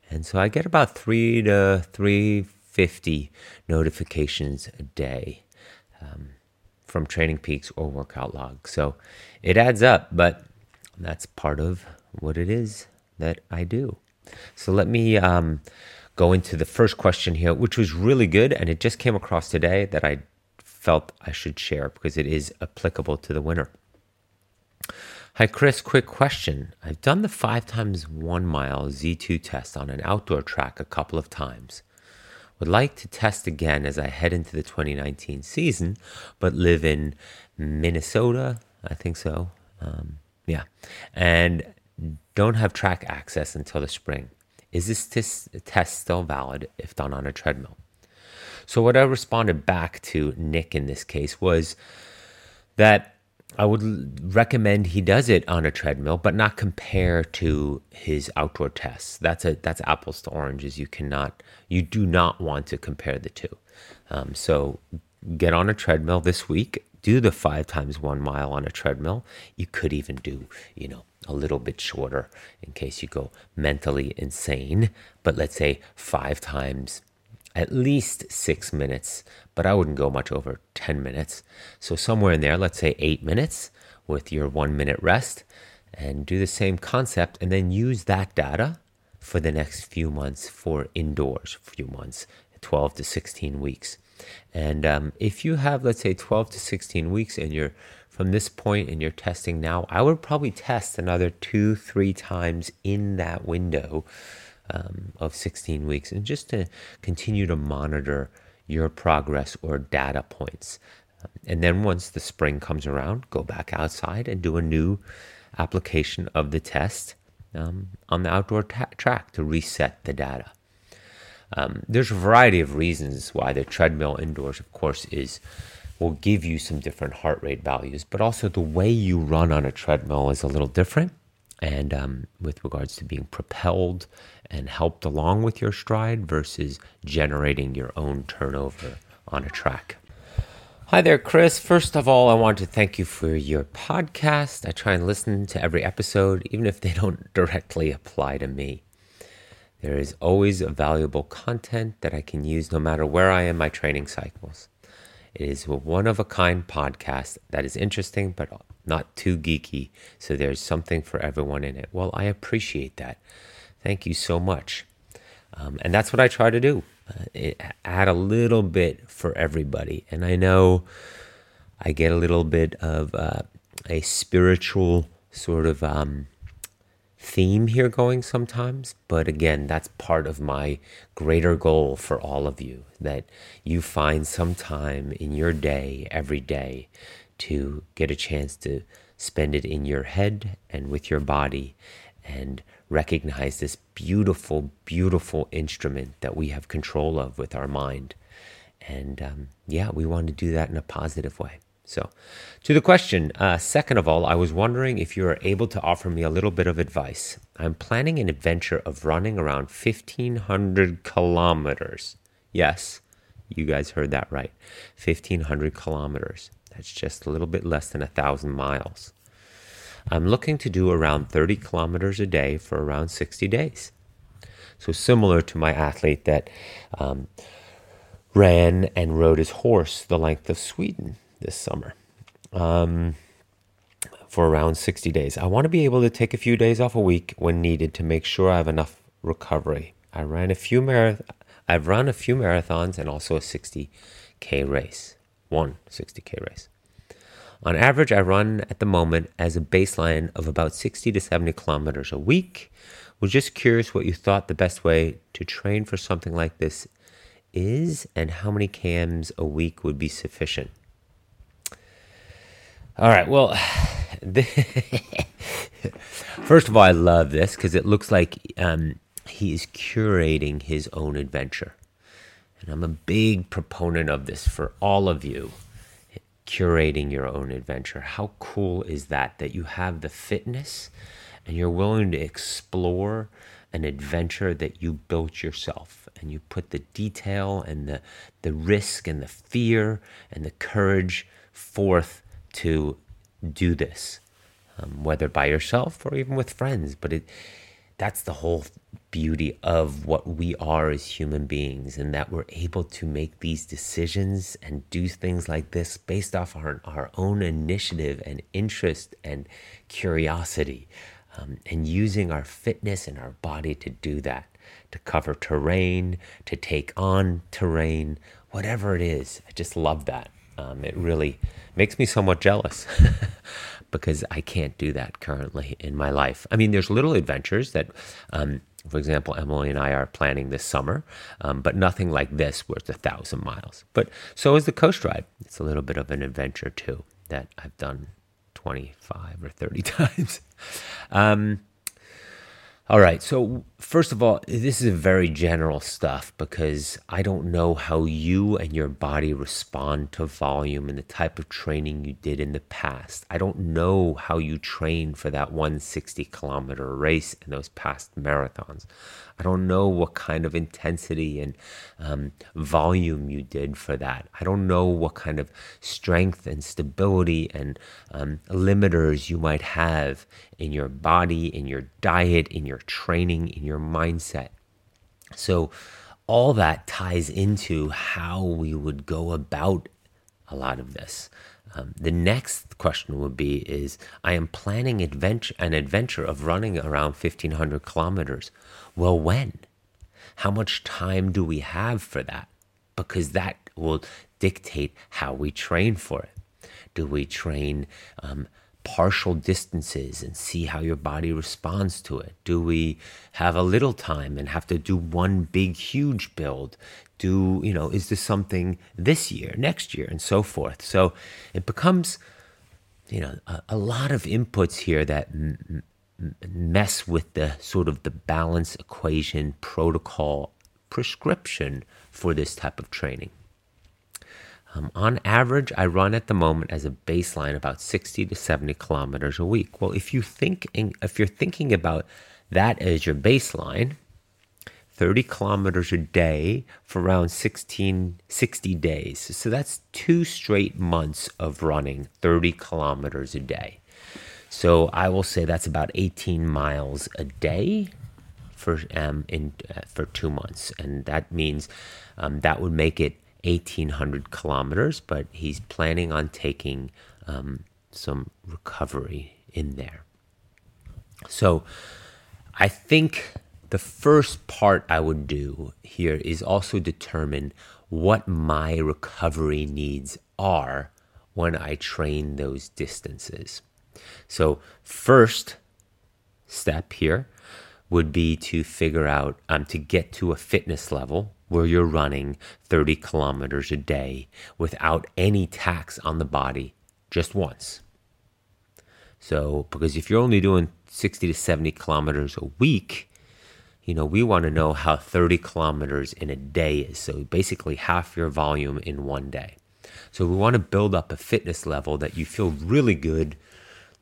and so i get about 3 to 350 notifications a day um, from TrainingPeaks or workout log so it adds up but that's part of what it is that i do so let me um, go into the first question here, which was really good. And it just came across today that I felt I should share because it is applicable to the winner. Hi, Chris. Quick question. I've done the five times one mile Z2 test on an outdoor track a couple of times. Would like to test again as I head into the 2019 season, but live in Minnesota. I think so. Um, yeah. And don't have track access until the spring. Is this test still valid if done on a treadmill? So, what I responded back to Nick in this case was that I would recommend he does it on a treadmill, but not compare to his outdoor tests. That's a that's apples to oranges. You cannot, you do not want to compare the two. Um, so, get on a treadmill this week. do the five times one mile on a treadmill. You could even do, you know, a little bit shorter in case you go mentally insane. But let's say five times at least six minutes, but I wouldn't go much over 10 minutes. So, somewhere in there, let's say eight minutes with your one minute rest, and do the same concept, and then use that data for the next few months for indoors, few months, 12 to 16 weeks. And um, if you have, let's say, 12 to 16 weeks and you're from this point and you're testing now, I would probably test another two, three times in that window um, of 16 weeks and just to continue to monitor your progress or data points. And then once the spring comes around, go back outside and do a new application of the test um, on the outdoor track to reset the data. Um, there's a variety of reasons why the treadmill indoors, of course, is will give you some different heart rate values, but also the way you run on a treadmill is a little different. And um, with regards to being propelled and helped along with your stride versus generating your own turnover on a track. Hi there, Chris. First of all, I want to thank you for your podcast. I try and listen to every episode, even if they don't directly apply to me. There is always valuable content that I can use no matter where I am my training cycles. It is a one of a kind podcast that is interesting but not too geeky, so there's something for everyone in it. Well, I appreciate that. Thank you so much. Um, and that's what I try to do uh, it, add a little bit for everybody. And I know I get a little bit of uh, a spiritual sort of um, theme here going sometimes. But again, that's part of my greater goal for all of you that you find some time in your day, every day, to get a chance to spend it in your head and with your body and recognize this beautiful, beautiful instrument that we have control of with our mind. And um, yeah, we want to do that in a positive way. So, to the question, uh, second of all, I was wondering if you are able to offer me a little bit of advice. I'm planning an adventure of running around 1,500 kilometers. Yes, you guys heard that right. 1,500 kilometers. That's just a little bit less than a thousand miles. I'm looking to do around 30 kilometers a day for around 60 days. So, similar to my athlete that um, ran and rode his horse the length of Sweden this summer um, for around 60 days. I want to be able to take a few days off a week when needed to make sure I have enough recovery. I ran a few marath- I've run a few marathons and also a 60k race, one 60k race. On average, I run at the moment as a baseline of about 60 to 70 kilometers a week. Was just curious what you thought the best way to train for something like this is and how many cams a week would be sufficient. All right. Well, first of all, I love this because it looks like um, is curating his own adventure. And I'm a big proponent of this for all of you curating your own adventure. How cool is that? That you have the fitness and you're willing to explore an adventure that you built yourself and you put the detail and the, the risk and the fear and the courage forth to do this, um, whether by yourself or even with friends. But it, that's the whole beauty of what we are as human beings, and that we're able to make these decisions and do things like this based off our, our own initiative and interest and curiosity, um, and using our fitness and our body to do that, to cover terrain, to take on terrain, whatever it is. I just love that. Um, it really makes me somewhat jealous because I can't do that currently in my life. I mean, there's little adventures that, um, for example, Emily and I are planning this summer, um, but nothing like this it's a thousand miles. But so is the coast ride. It's a little bit of an adventure too that I've done 25 or 30 times. Um, all right. So first of all, this is very general stuff because I don't know how you and your body respond to volume and the type of training you did in the past. I don't know how you trained for that 160 kilometer race and those past marathons. I don't know what kind of intensity and um, volume you did for that. I don't know what kind of strength and stability and um, limiters you might have in your body, in your diet, in your training, in your mindset. So, all that ties into how we would go about a lot of this. Um, the next question would be is I am planning adventure, an adventure of running around 1500 kilometers. Well, when? How much time do we have for that? Because that will dictate how we train for it. Do we train um, partial distances and see how your body responds to it? Do we have a little time and have to do one big, huge build? Do, you know, is this something this year, next year, and so forth? So it becomes, you know, a, a lot of inputs here that m- mess with the sort of the balance equation protocol prescription for this type of training. Um, on average, I run at the moment as a baseline about 60 to 70 kilometers a week. Well, if you think if you're thinking about that as your baseline, 30 kilometers a day for around 16, 60 days. So that's two straight months of running 30 kilometers a day. So I will say that's about 18 miles a day for um, in uh, for two months, and that means um, that would make it 1,800 kilometers. But he's planning on taking um, some recovery in there. So I think the first part I would do here is also determine what my recovery needs are when I train those distances. So, first step here would be to figure out um, to get to a fitness level where you're running 30 kilometers a day without any tax on the body just once. So, because if you're only doing 60 to 70 kilometers a week, you know, we want to know how 30 kilometers in a day is. So, basically, half your volume in one day. So, we want to build up a fitness level that you feel really good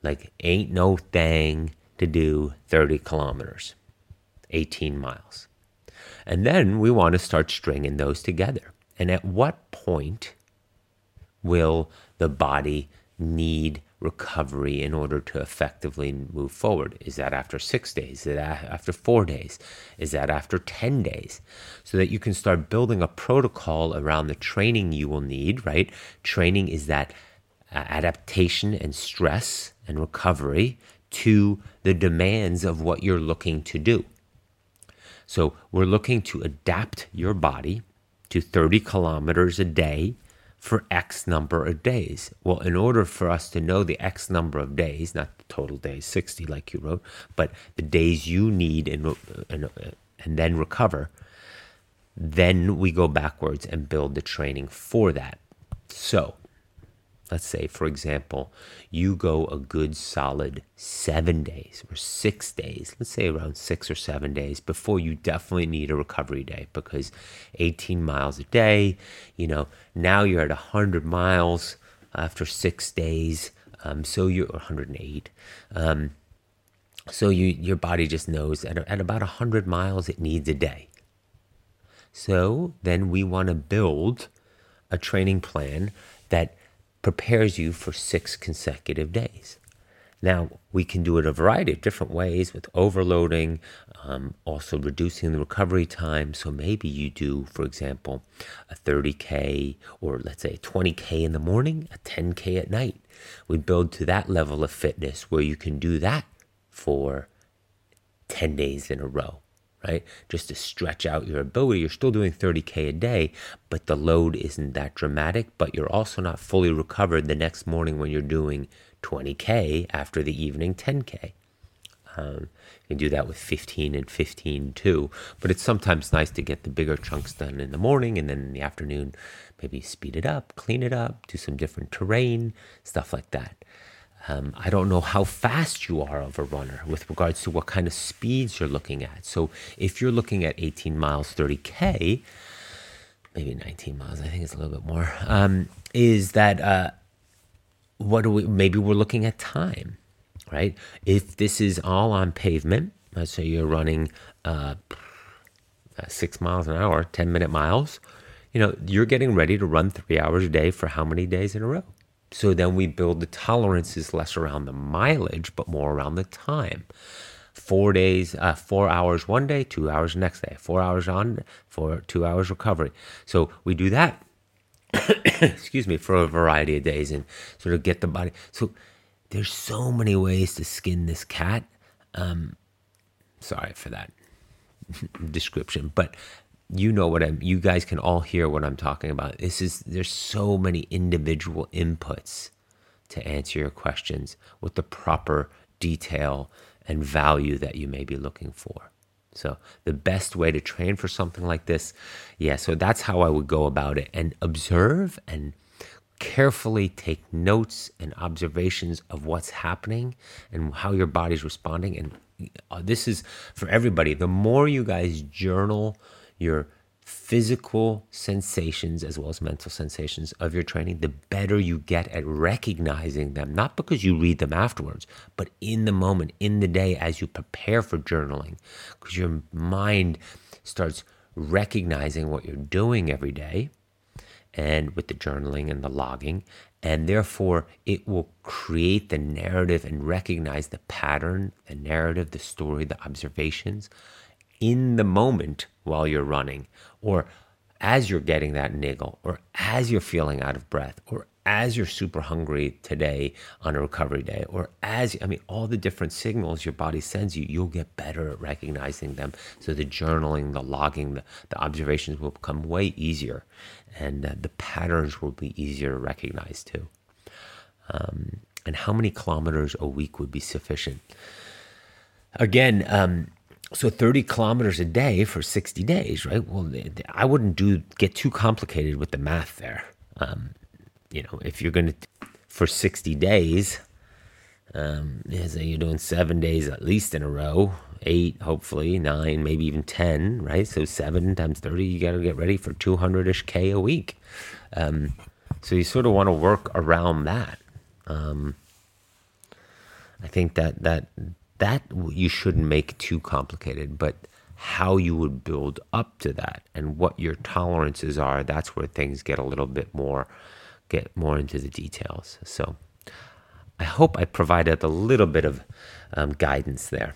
like, ain't no thing to do 30 kilometers, 18 miles. And then we want to start stringing those together. And at what point will the body need recovery in order to effectively move forward? Is that after six days? Is that after four days? Is that after 10 days? So that you can start building a protocol around the training you will need, right? Training is that uh, adaptation and stress and recovery to the demands of what you're looking to do. So, we're looking to adapt your body to 30 kilometers a day for X number of days. Well, in order for us to know the X number of days, not the total days, 60 like you wrote, but the days you need and, and, and then recover, then we go backwards and build the training for that. So, let's say, for example, you go a good solid seven days or six days, let's say around six or seven days before you definitely need a recovery day because 18 miles a day, you know, now you're at 100 miles after six days. Um, so you're 108. Um, so you, your body just knows at, at about 100 miles it needs a day. So then we want to build a training plan that prepares you for six consecutive days. Now, we can do it a variety of different ways with overloading, um, also reducing the recovery time. So maybe you do, for example, a 30K or let's say 20K in the morning, a 10K at night. We build to that level of fitness where you can do that for 10 days in a row right? Just to stretch out your ability. You're still doing 30K a day, but the load isn't that dramatic, but you're also not fully recovered the next morning when you're doing 20K after the evening 10K. Um, you can do that with 15 and 15 too, but it's sometimes nice to get the bigger chunks done in the morning and then in the afternoon, maybe speed it up, clean it up, do some different terrain, stuff like that. Um, I don't know how fast you are of a runner with regards to what kind of speeds you're looking at. So if you're looking at 18 miles, 30K, maybe 19 miles, I think it's a little bit more, um, is that uh, what do we, maybe we're looking at time, right? If this is all on pavement, let's say you're running uh, six miles an hour, 10 minute miles, you know, you're getting ready to run three hours a day for how many days in a row? So then we build the tolerances less around the mileage, but more around the time. Four days, uh, four hours one day, two hours next day, four hours on, for two hours recovery. So we do that, excuse me, for a variety of days and sort of get the body. So there's so many ways to skin this cat. Um, sorry for that description, but you know what I'm you guys can all hear what I'm talking about. This is there's so many individual inputs to answer your questions with the proper detail and value that you may be looking for. So the best way to train for something like this, yeah, so that's how I would go about it and observe and carefully take notes and observations of what's happening and how your body's responding and uh, this is for everybody. The more you guys journal your physical sensations as well as mental sensations of your training, the better you get at recognizing them, not because you read them afterwards, but in the moment, in the day as you prepare for journaling, because your mind starts recognizing what you're doing every day and with the journaling and the logging. And therefore, it will create the narrative and recognize the pattern, the narrative, the story, the observations in the moment while you're running, or as you're getting that niggle, or as you're feeling out of breath, or as you're super hungry today on a recovery day, or as I mean, all the different signals your body sends you, you'll get better at recognizing them. So the journaling, the logging, the, the observations will become way easier, and uh, the patterns will be easier to recognize too. Um, and how many kilometers a week would be sufficient? Again, um, so 30 kilometers a day for 60 days, right? Well, I wouldn't do get too complicated with the math there. Um, you know, if you're going to for 60 days, um, you're doing seven days at least in a row, eight, hopefully nine, maybe even 10, right? So seven times 30, you got to get ready for 200 ish K a week. Um, so you sort of want to work around that. Um, I think that that that you shouldn't make too complicated, but how you would build up to that and what your tolerances are, that's where things get a little bit more get more into the details. So I hope I provided a little bit of um, guidance there.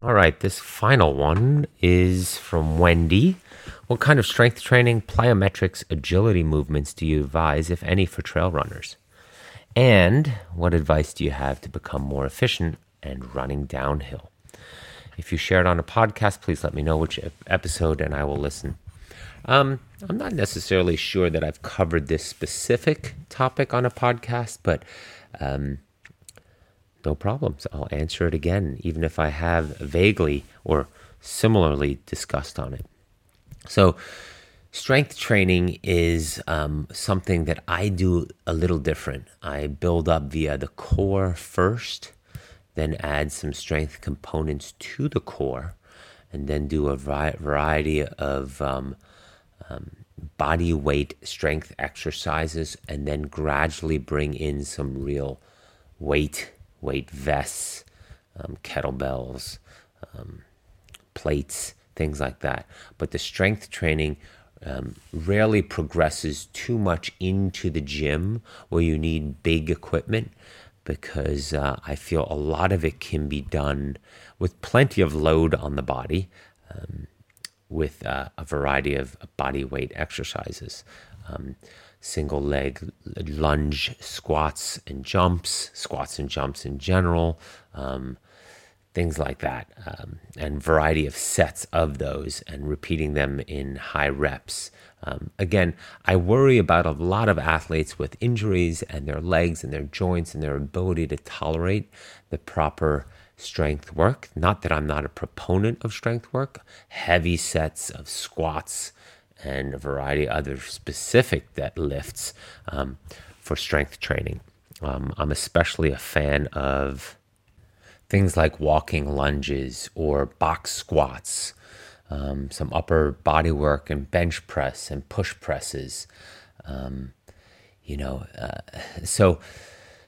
All right, this final one is from Wendy. What kind of strength training, plyometrics, agility movements do you advise, if any, for trail runners? And what advice do you have to become more efficient and running downhill. If you share it on a podcast, please let me know which episode and I will listen. Um, I'm not necessarily sure that I've covered this specific topic on a podcast, but um, no problems. I'll answer it again, even if I have vaguely or similarly discussed on it. So, strength training is um, something that I do a little different. I build up via the core first then add some strength components to the core, and then do a variety of um, um, body weight strength exercises, and then gradually bring in some real weight, weight vests, um, kettlebells, um, plates, things like that. But the strength training um, rarely progresses too much into the gym where you need big equipment because uh, I feel a lot of it can be done with plenty of load on the body um, with uh, a variety of body weight exercises. Um, single leg lunge squats and jumps, squats and jumps in general, um, things like that, um, and variety of sets of those, and repeating them in high reps. Um, again, I worry about a lot of athletes with injuries and their legs and their joints and their ability to tolerate the proper strength work. Not that I'm not a proponent of strength work, heavy sets of squats and a variety of other specific lifts um, for strength training. Um, I'm especially a fan of things like walking lunges or box squats, um, some upper body work and bench press and push presses. Um, you know, uh, so,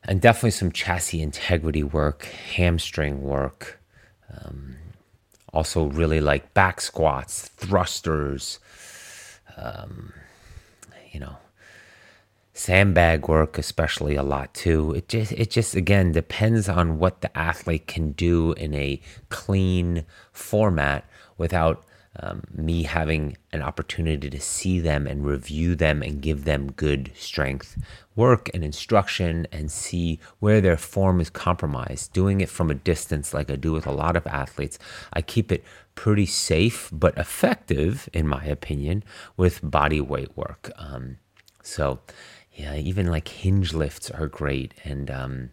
and definitely some chassis integrity work, hamstring work. Um, also, really like back squats, thrusters, um, you know, sandbag work especially a lot too it just it just again depends on what the athlete can do in a clean format without um, me having an opportunity to see them and review them and give them good strength work and instruction and see where their form is compromised. Doing it from a distance, like I do with a lot of athletes, I keep it pretty safe but effective, in my opinion, with body weight work. Um, so, yeah, even like hinge lifts are great. And, um,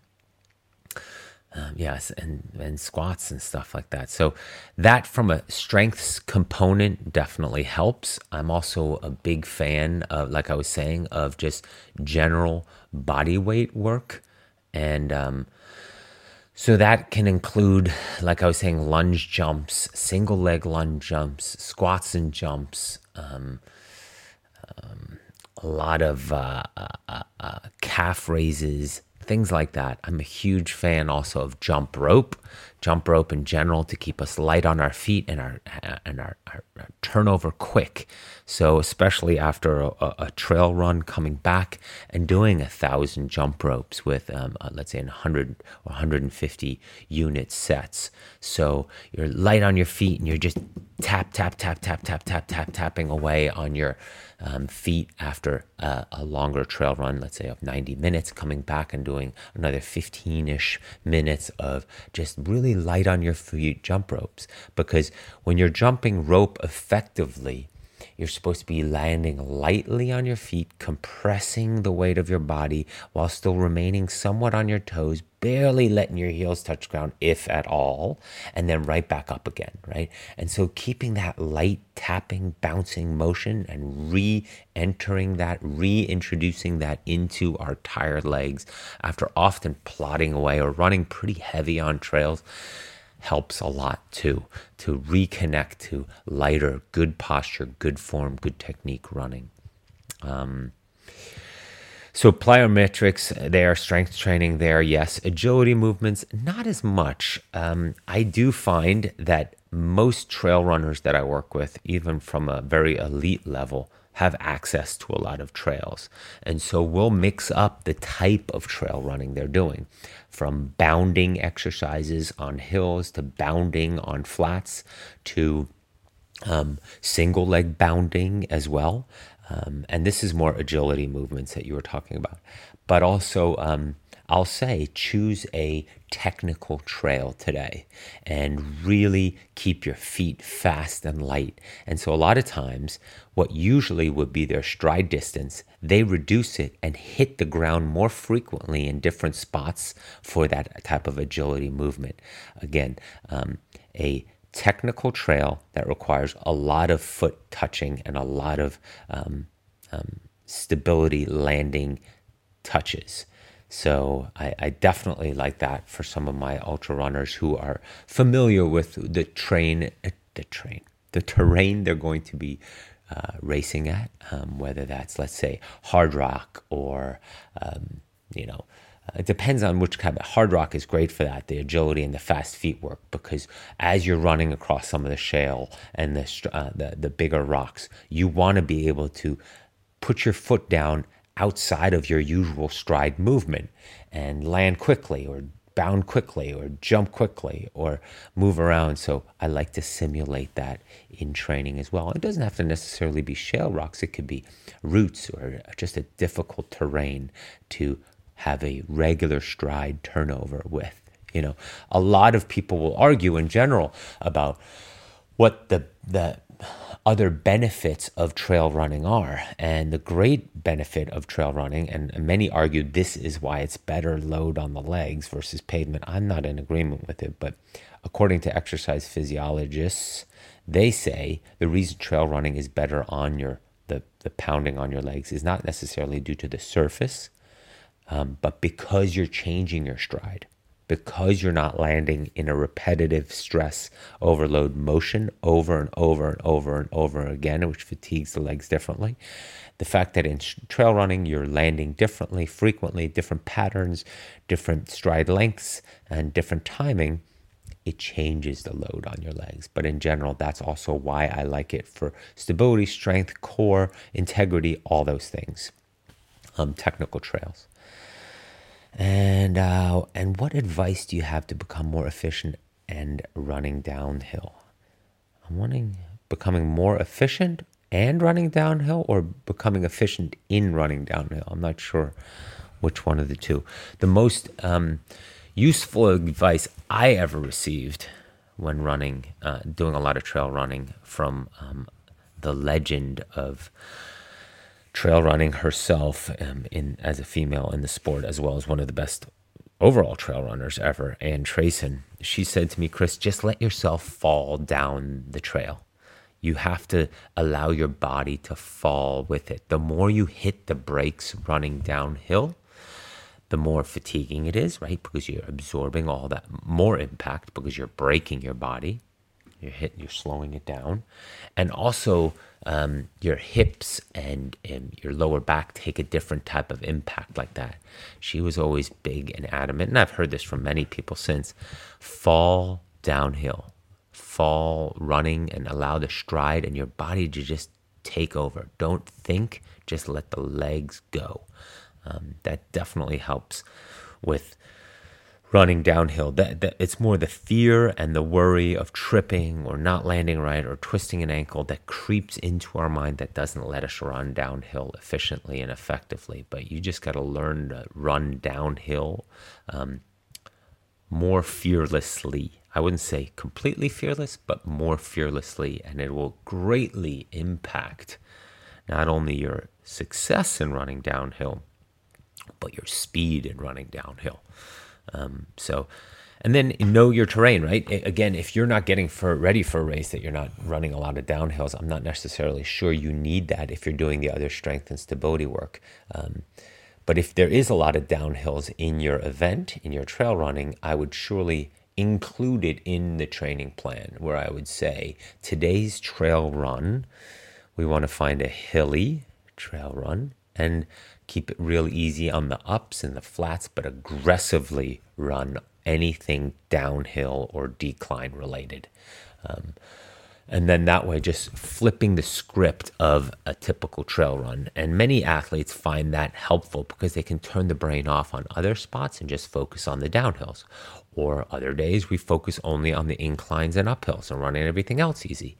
um, yes, and, and squats and stuff like that. So, that from a strengths component definitely helps. I'm also a big fan of, like I was saying, of just general body weight work. And um, so that can include, like I was saying, lunge jumps, single leg lunge jumps, squats and jumps. Um, um a lot of uh, uh, uh, uh calf raises, things like that. I'm a huge fan also of jump rope, jump rope in general to keep us light on our feet and our and our, our, our turnover quick. So especially after a, a, trail run, coming back and doing a thousand jump ropes with um, uh, let's say 100 or 150 unit sets. So you're light on your feet and you're just tap tap tap tap tap tap tap tapping away on your um, feet after a, a, longer trail run, let's say of 90 minutes, coming back and doing another 15 ish minutes of just really light on your feet jump ropes. Because when you're jumping rope effectively, you're supposed to be landing lightly on your feet, compressing the weight of your body while still remaining somewhat on your toes, barely letting your heels touch ground, if at all, and then right back up again, right? And so keeping that light tapping, bouncing motion and re entering that, reintroducing that into our tired legs after often plodding away or running pretty heavy on trails helps a lot too to reconnect to lighter, good posture, good form, good technique running. Um, so plyometrics, there, strength training there, yes. Agility movements, not as much. Um, I do find that most trail runners that I work with, even from a very elite level, have access to a lot of trails. And so we'll mix up the type of trail running they're doing from bounding exercises on hills to bounding on flats to um, single leg bounding as well. Um, and this is more agility movements that you were talking about. But also, um, I'll say choose a technical trail today and really keep your feet fast and light. And so, a lot of times, what usually would be their stride distance, they reduce it and hit the ground more frequently in different spots for that type of agility movement. Again, um, a technical trail that requires a lot of foot touching and a lot of um, um, stability landing touches. So I, I, definitely like that for some of my ultra runners who are familiar with the train, the train, the terrain they're going to be uh, racing at, um, whether that's let's say Hardrock or um, you know. Uh, it depends on which kind of Hardrock is great for that, the agility and the fast feet work, because as you're running across some of the shale and the uh, the, the bigger rocks, you want to be able to put your foot down outside of your usual stride movement and land quickly or bound quickly or jump quickly or move around. So I like to simulate that in training as well. It doesn't have to necessarily be shale rocks, it could be roots or just a difficult terrain to have a regular stride turnover with. You know, a lot of people will argue in general about what the the other benefits of trail running are. And the great benefit of trail running, and many argue this is why it's better load on the legs versus pavement. I'm not in agreement with it, but according to exercise physiologists, they say the reason trail running is better on your the, the pounding on your legs is not necessarily due to the surface Um, but because you're changing your stride, because you're not landing in a repetitive stress overload motion over and over and over and over again, which fatigues the legs differently. The fact that in trail running you're landing differently, frequently, different patterns, different stride lengths, and different timing, it changes the load on your legs. But in general, that's also why I like it for stability, strength, core, integrity, all those things. Um, technical trails. And uh, and what advice do you have to become more efficient and running downhill? I'm wanting becoming more efficient and running downhill, or becoming efficient in running downhill. I'm not sure which one of the two. The most um, useful advice I ever received when running, uh, doing a lot of trail running from um, the legend of trail running herself um, in as a female in the sport, as well as one of the best overall trail runners ever, Ann Trason. She said to me, Chris, just let yourself fall down the trail. You have to allow your body to fall with it. The more you hit the brakes running downhill, the more fatiguing it is, right? Because you're absorbing all that more impact because you're breaking your body. You're hitting, you're slowing it down. And also, um, your hips and, and your lower back take a different type of impact like that. She was always big and adamant, and I've heard this from many people since fall downhill, fall running, and allow the stride and your body to just take over. Don't think, just let the legs go. Um, that definitely helps with running downhill. That, that it's more the fear and the worry of tripping or not landing right or twisting an ankle that creeps into our mind that doesn't let us run downhill efficiently and effectively. But you just got to learn to run downhill um, more fearlessly. I wouldn't say completely fearless, but more fearlessly, and it will greatly impact not only your success in running downhill, but your speed in running downhill. Um, so, and then know your terrain, right? Again, if you're not getting for ready for a race that you're not running a lot of downhills, I'm not necessarily sure you need that if you're doing the other strength and stability work. Um, but if there is a lot of downhills in your event, in your trail running, I would surely include it in the training plan where I would say today's trail run, we want to find a hilly trail run and keep it real easy on the ups and the flats, but aggressively run anything downhill or decline related. Um, and then that way, just flipping the script of a typical trail run. And many athletes find that helpful because they can turn the brain off on other spots and just focus on the downhills. Or other days, we focus only on the inclines and uphills and running everything else easy.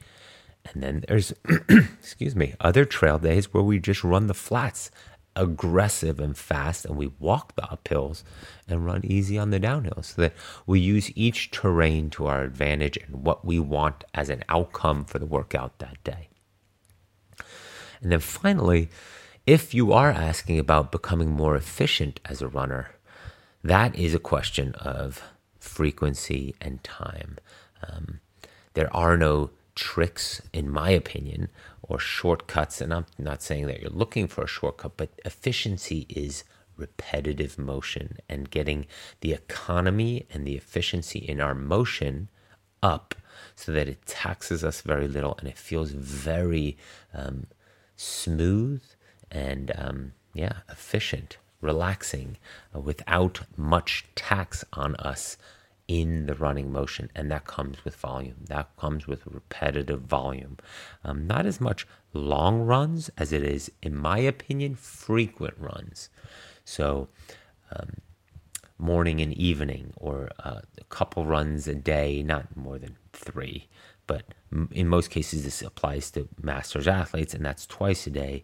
And then there's, excuse me, other trail days where we just run the flats aggressive and fast and we walk the uphills and run easy on the downhills so that we use each terrain to our advantage and what we want as an outcome for the workout that day. And then finally, if you are asking about becoming more efficient as a runner, that is a question of frequency and time. Um, there are no tricks, in my opinion, or shortcuts. And I'm not saying that you're looking for a shortcut, but efficiency is repetitive motion and getting the economy and the efficiency in our motion up so that it taxes us very little and it feels very um, smooth and um, yeah efficient relaxing uh, without much tax on us in the running motion, and that comes with volume. That comes with repetitive volume. Um, not as much long runs as it is, in my opinion, frequent runs. So, um, morning and evening, or uh, a couple runs a day, not more than three. But in most cases, this applies to masters athletes, and that's twice a day.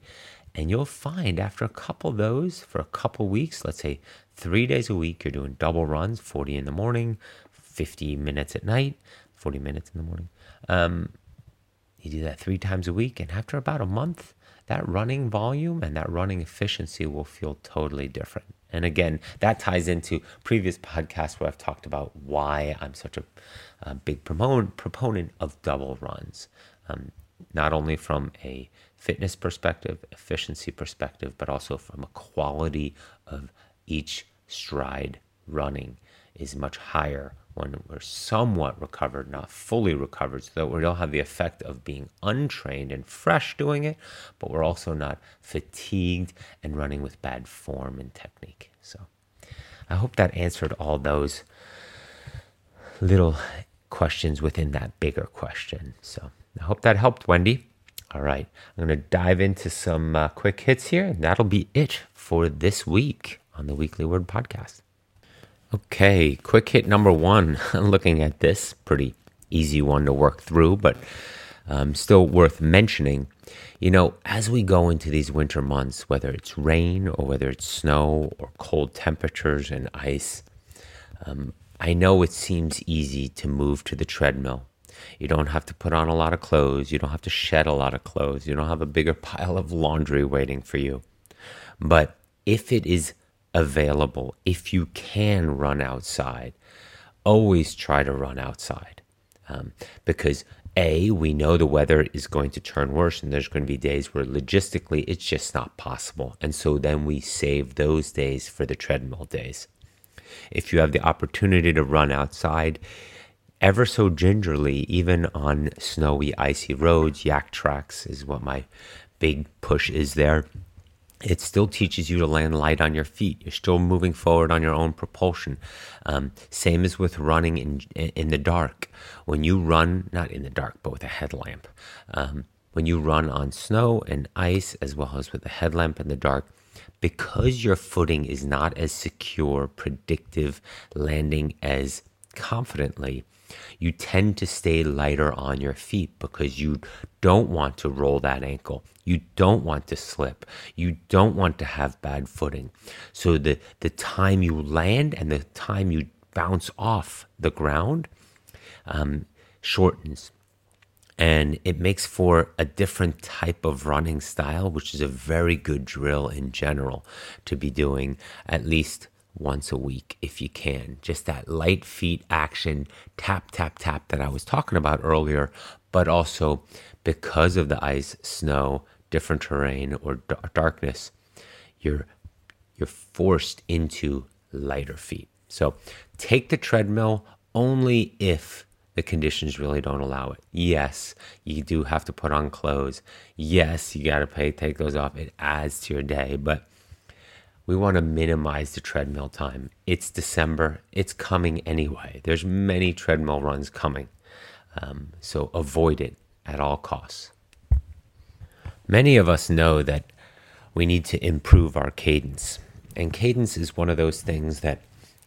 And you'll find after a couple of those for a couple weeks, let's say three days a week, you're doing double runs 40 in the morning, 50 minutes at night, 40 minutes in the morning. Um, you do that three times a week, and after about a month, that running volume and that running efficiency will feel totally different. And again, that ties into previous podcasts where I've talked about why I'm such a, a big proponent, proponent of double runs, um, not only from a fitness perspective, efficiency perspective, but also from a quality of each stride running is much higher when we're somewhat recovered, not fully recovered, so that we don't have the effect of being untrained and fresh doing it, but we're also not fatigued and running with bad form and technique. So I hope that answered all those little questions within that bigger question. So I hope that helped, Wendy. All right, I'm going to dive into some uh, quick hits here, and that'll be it for this week on the Weekly Word Podcast. Okay, quick hit number one. Looking at this, pretty easy one to work through, but um, still worth mentioning. You know, as we go into these winter months, whether it's rain or whether it's snow or cold temperatures and ice, um, I know it seems easy to move to the treadmill. You don't have to put on a lot of clothes. You don't have to shed a lot of clothes. You don't have a bigger pile of laundry waiting for you. But if it is available, if you can run outside, always try to run outside. Um, because A, we know the weather is going to turn worse, and there's going to be days where logistically it's just not possible. And so then we save those days for the treadmill days. If you have the opportunity to run outside, ever so gingerly, even on snowy, icy roads, Yaktrax is what my big push is there it still teaches you to land light on your feet. You're still moving forward on your own propulsion. Um, same as with running in in the dark. When you run, not in the dark, but with a headlamp. Um, when you run on snow and ice, as well as with a headlamp in the dark, because your footing is not as secure, predictive, landing as confidently, you tend to stay lighter on your feet because you don't want to roll that ankle. You don't want to slip. You don't want to have bad footing. So the, the time you land and the time you bounce off the ground um, shortens. And it makes for a different type of running style, which is a very good drill in general to be doing at least once a week if you can. Just that light feet action, tap, tap, tap that I was talking about earlier, but also because of the ice, snow, different terrain, or d- darkness, you're you're forced into lighter feet. So take the treadmill only if the conditions really don't allow it. Yes, you do have to put on clothes. Yes, you got to pay take those off. It adds to your day, but we want to minimize the treadmill time. It's December. It's coming anyway. There's many treadmill runs coming. Um, so avoid it at all costs. Many of us know that we need to improve our cadence. And cadence is one of those things that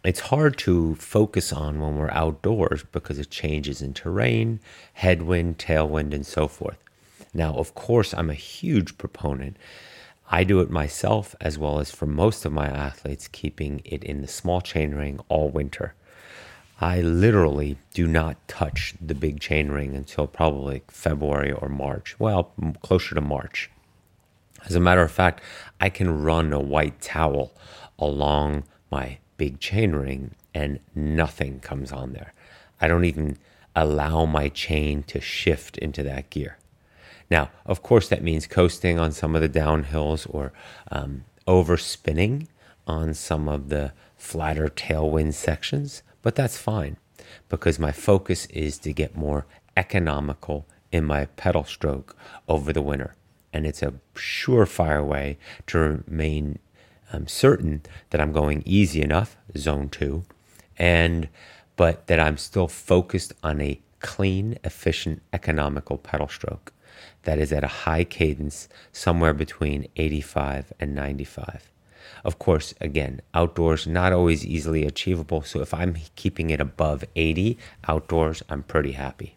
it's hard to focus on when we're outdoors because it changes in terrain, headwind, tailwind, and so forth. Now, of course, I'm a huge proponent I do it myself as well as for most of my athletes, keeping it in the small chain ring all winter. I literally do not touch the big chain ring until probably February or March. Well, closer to March. As a matter of fact, I can run a white towel along my big chain ring and nothing comes on there. I don't even allow my chain to shift into that gear. Now, of course, that means coasting on some of the downhills or um, overspinning on some of the flatter tailwind sections, but that's fine because my focus is to get more economical in my pedal stroke over the winter. And it's a surefire way to remain um, certain that I'm going easy enough, zone two, and but that I'm still focused on a clean, efficient, economical pedal stroke that is at a high cadence, somewhere between 85 and 95. Of course, again, outdoors not always easily achievable. So if I'm keeping it above 80 outdoors, I'm pretty happy.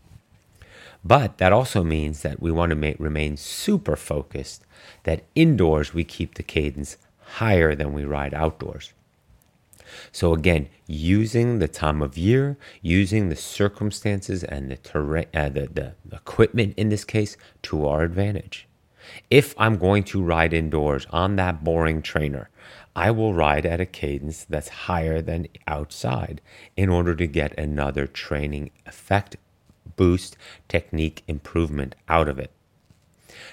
But that also means that we want to make, remain super focused, that indoors we keep the cadence higher than we ride outdoors. So again, using the time of year, using the circumstances and the terrain, uh, the, the equipment in this case to our advantage. If I'm going to ride indoors on that boring trainer, I will ride at a cadence that's higher than outside in order to get another training effect, boost, technique improvement out of it.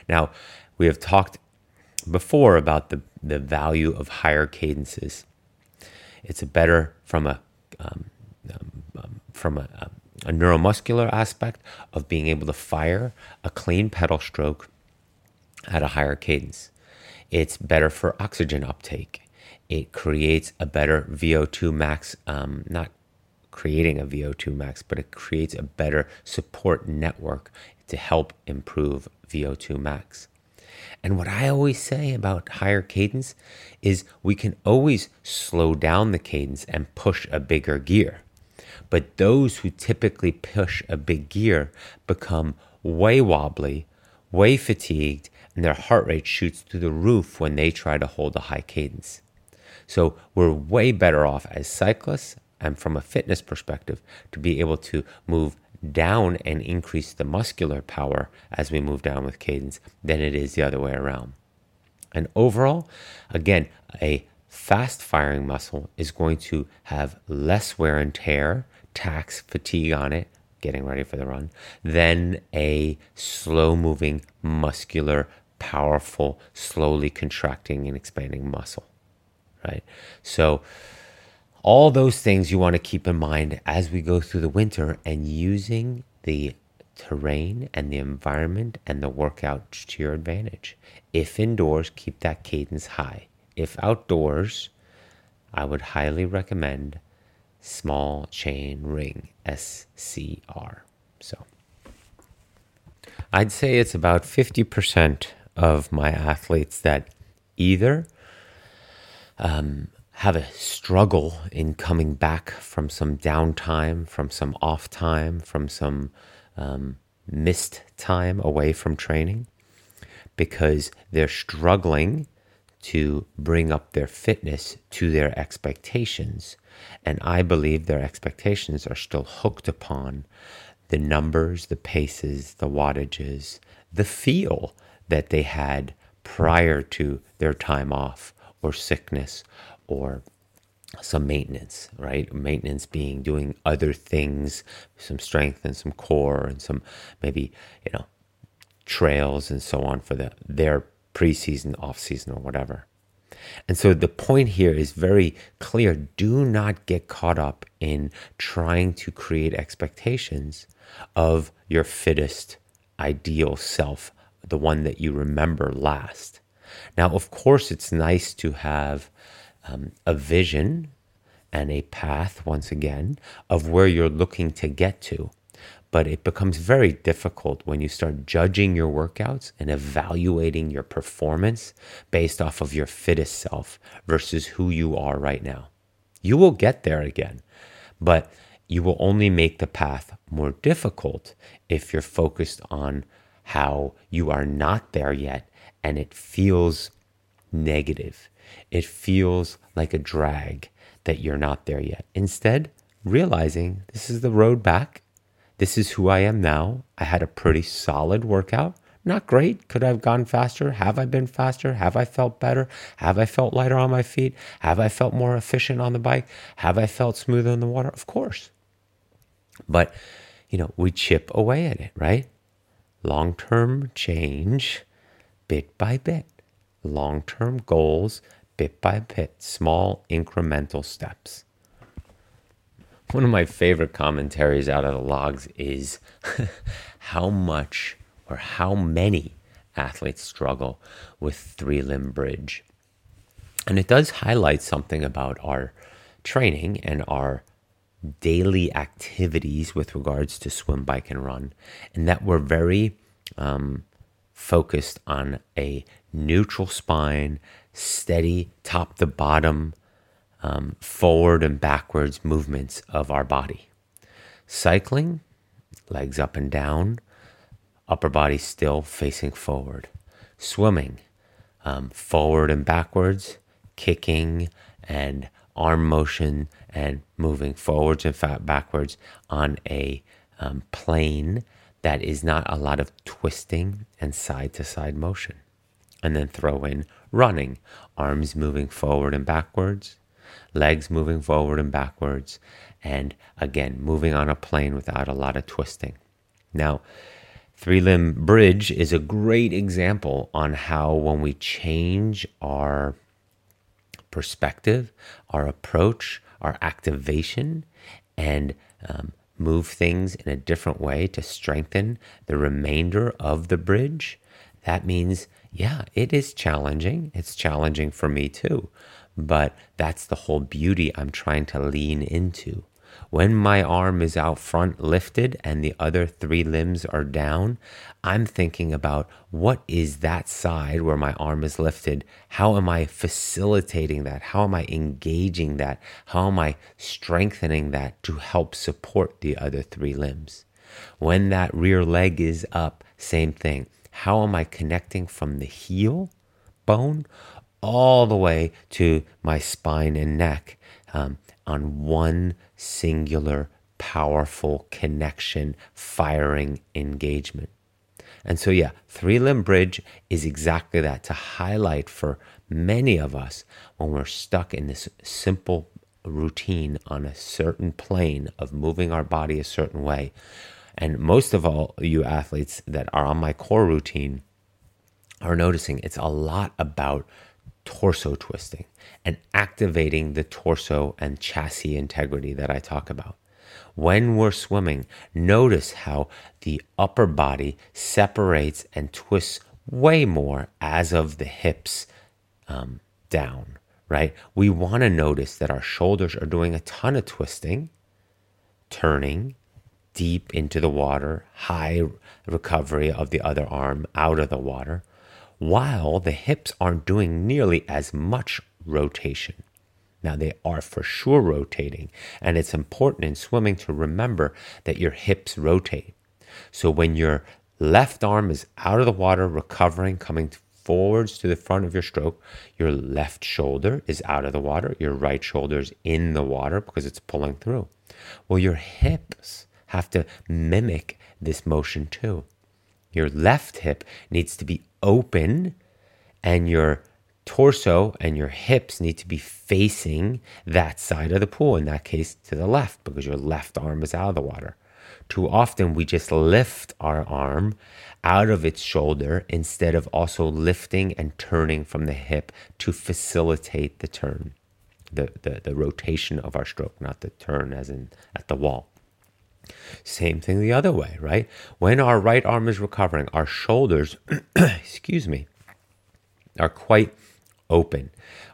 Now, we have talked before about the, the value of higher cadences It's a better from a um, um, from a, a neuromuscular aspect of being able to fire a clean pedal stroke at a higher cadence. It's better for oxygen uptake. It creates a better VO2 max, um, not creating a VO2 max, but it creates a better support network to help improve VO2 max. And what I always say about higher cadence is we can always slow down the cadence and push a bigger gear. But those who typically push a big gear become way wobbly, way fatigued, and their heart rate shoots through the roof when they try to hold a high cadence. So we're way better off as cyclists and from a fitness perspective to be able to move down and increase the muscular power as we move down with cadence than it is the other way around. And overall, again, a fast firing muscle is going to have less wear and tear, tax, fatigue on it, getting ready for the run, than a slow moving, muscular, powerful, slowly contracting and expanding muscle. Right? So, all those things you want to keep in mind as we go through the winter and using the terrain and the environment and the workout to your advantage. If indoors, keep that cadence high. If outdoors, I would highly recommend small chain ring SCR. So I'd say it's about 50% of my athletes that either um, have a struggle in coming back from some downtime, from some off time, from some um, missed time away from training, because they're struggling to bring up their fitness to their expectations. And I believe their expectations are still hooked upon the numbers, the paces, the wattages, the feel that they had prior to their time off or sickness or some maintenance, right? Maintenance being doing other things, some strength and some core and some maybe, you know, trails and so on for the their preseason, off season or whatever. And so the point here is very clear. Do not get caught up in trying to create expectations of your fittest ideal self, the one that you remember last. Now, of course, it's nice to have um, a vision and a path, once again, of where you're looking to get to. But it becomes very difficult when you start judging your workouts and evaluating your performance based off of your fittest self versus who you are right now. You will get there again, but you will only make the path more difficult if you're focused on how you are not there yet and it feels negative it feels like a drag that you're not there yet. Instead, realizing this is the road back. This is who I am now. I had a pretty solid workout. Not great. Could I have gone faster? Have I been faster? Have I felt better? Have I felt lighter on my feet? Have I felt more efficient on the bike? Have I felt smoother in the water? Of course. But, you know, we chip away at it, right? Long term change, bit by bit. Long term goals, bit by bit, small incremental steps. One of my favorite commentaries out of the logs is how much or how many athletes struggle with three limb bridge. And it does highlight something about our training and our daily activities with regards to swim, bike, and run, and that we're very um, focused on a neutral spine steady top to bottom, um, forward and backwards movements of our body. Cycling, legs up and down, upper body still facing forward. Swimming, um, forward and backwards, kicking and arm motion and moving forwards and backwards on a um, plane that is not a lot of twisting and side to side motion. And then throw in running, arms moving forward and backwards, legs moving forward and backwards, and again, moving on a plane without a lot of twisting. Now, three limb bridge is a great example on how when we change our perspective, our approach, our activation, and um, move things in a different way to strengthen the remainder of the bridge, that means, yeah, it is challenging. It's challenging for me too. But that's the whole beauty I'm trying to lean into. When my arm is out front lifted and the other three limbs are down, I'm thinking about what is that side where my arm is lifted? How am I facilitating that? How am I engaging that? How am I strengthening that to help support the other three limbs? When that rear leg is up, same thing. How am I connecting from the heel bone all the way to my spine and neck um, on one singular, powerful connection, firing engagement. And so, yeah, three limb bridge is exactly that to highlight for many of us when we're stuck in this simple routine on a certain plane of moving our body a certain way. And most of all, you athletes that are on my core routine are noticing it's a lot about torso twisting and activating the torso and chassis integrity that I talk about. When we're swimming, notice how the upper body separates and twists way more as of the hips um, down, right? We want to notice that our shoulders are doing a ton of twisting, turning deep into the water, high recovery of the other arm out of the water while the hips aren't doing nearly as much rotation. Now, they are for sure rotating, and it's important in swimming to remember that your hips rotate. So, when your left arm is out of the water, recovering, coming forwards to the front of your stroke, your left shoulder is out of the water, your right shoulder is in the water because it's pulling through. Well, your hips have to mimic this motion too. Your left hip needs to be open and your torso and your hips need to be facing that side of the pool, in that case to the left, because your left arm is out of the water. Too often we just lift our arm out of its shoulder instead of also lifting and turning from the hip to facilitate the turn, the, the, the rotation of our stroke, not the turn as in at the wall. Same thing the other way, right? When our right arm is recovering, our shoulders, excuse me, are quite open.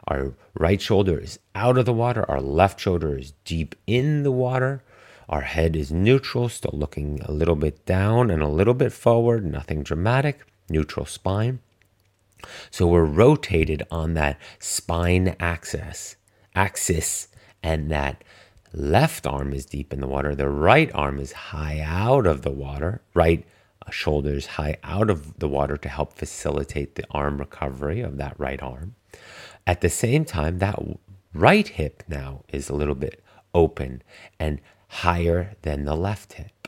Our right shoulder is out of the water, our left shoulder is deep in the water. Our head is neutral, still looking a little bit down and a little bit forward, nothing dramatic, neutral spine. So we're rotated on that spine axis, axis, and that left arm is deep in the water, the right arm is high out of the water, right uh, shoulder is high out of the water to help facilitate the arm recovery of that right arm. At the same time, that right hip now is a little bit open and higher than the left hip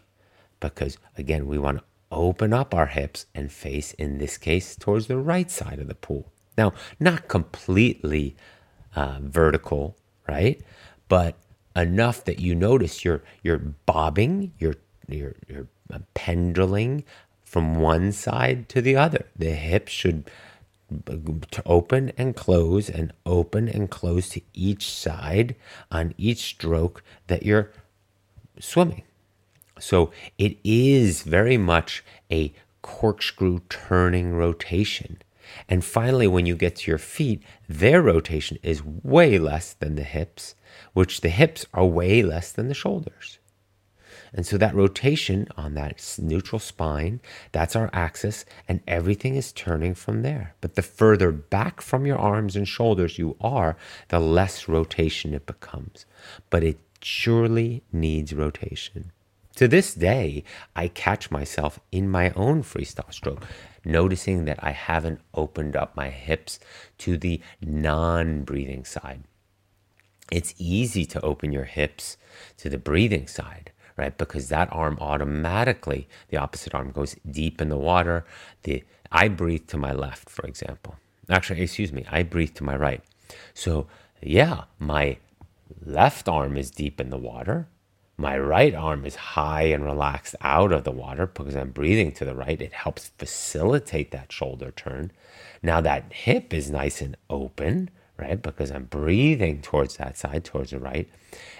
because, again, we want to open up our hips and face, in this case, towards the right side of the pool. Now, not completely uh, vertical, right? But enough that you notice you're you're bobbing, you're you're you're pendulating from one side to the other. The hips should open and close and open and close to each side on each stroke that you're swimming. So it is very much a corkscrew turning rotation. And finally, when you get to your feet, their rotation is way less than the hips which the hips are way less than the shoulders. And so that rotation on that neutral spine, that's our axis, and everything is turning from there. But the further back from your arms and shoulders you are, the less rotation it becomes. But it surely needs rotation. To this day, I catch myself in my own freestyle stroke, noticing that I haven't opened up my hips to the non breathing side it's easy to open your hips to the breathing side, right? Because that arm automatically, the opposite arm goes deep in the water. The I breathe to my left, for example. Actually, excuse me, I breathe to my right. So, yeah, my left arm is deep in the water. My right arm is high and relaxed out of the water because I'm breathing to the right. It helps facilitate that shoulder turn. Now that hip is nice and open, right? Because I'm breathing towards that side, towards the right.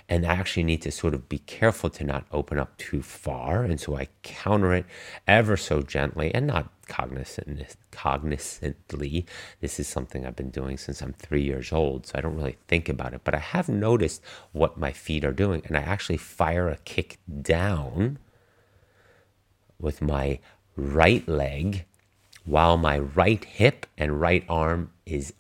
And I actually need to sort of be careful to not open up too far. And so I counter it ever so gently and not cognizant, cognizantly. This is something I've been doing since I'm three years old. So I don't really think about it. But I have noticed what my feet are doing. And I actually fire a kick down with my right leg while my right hip and right arm is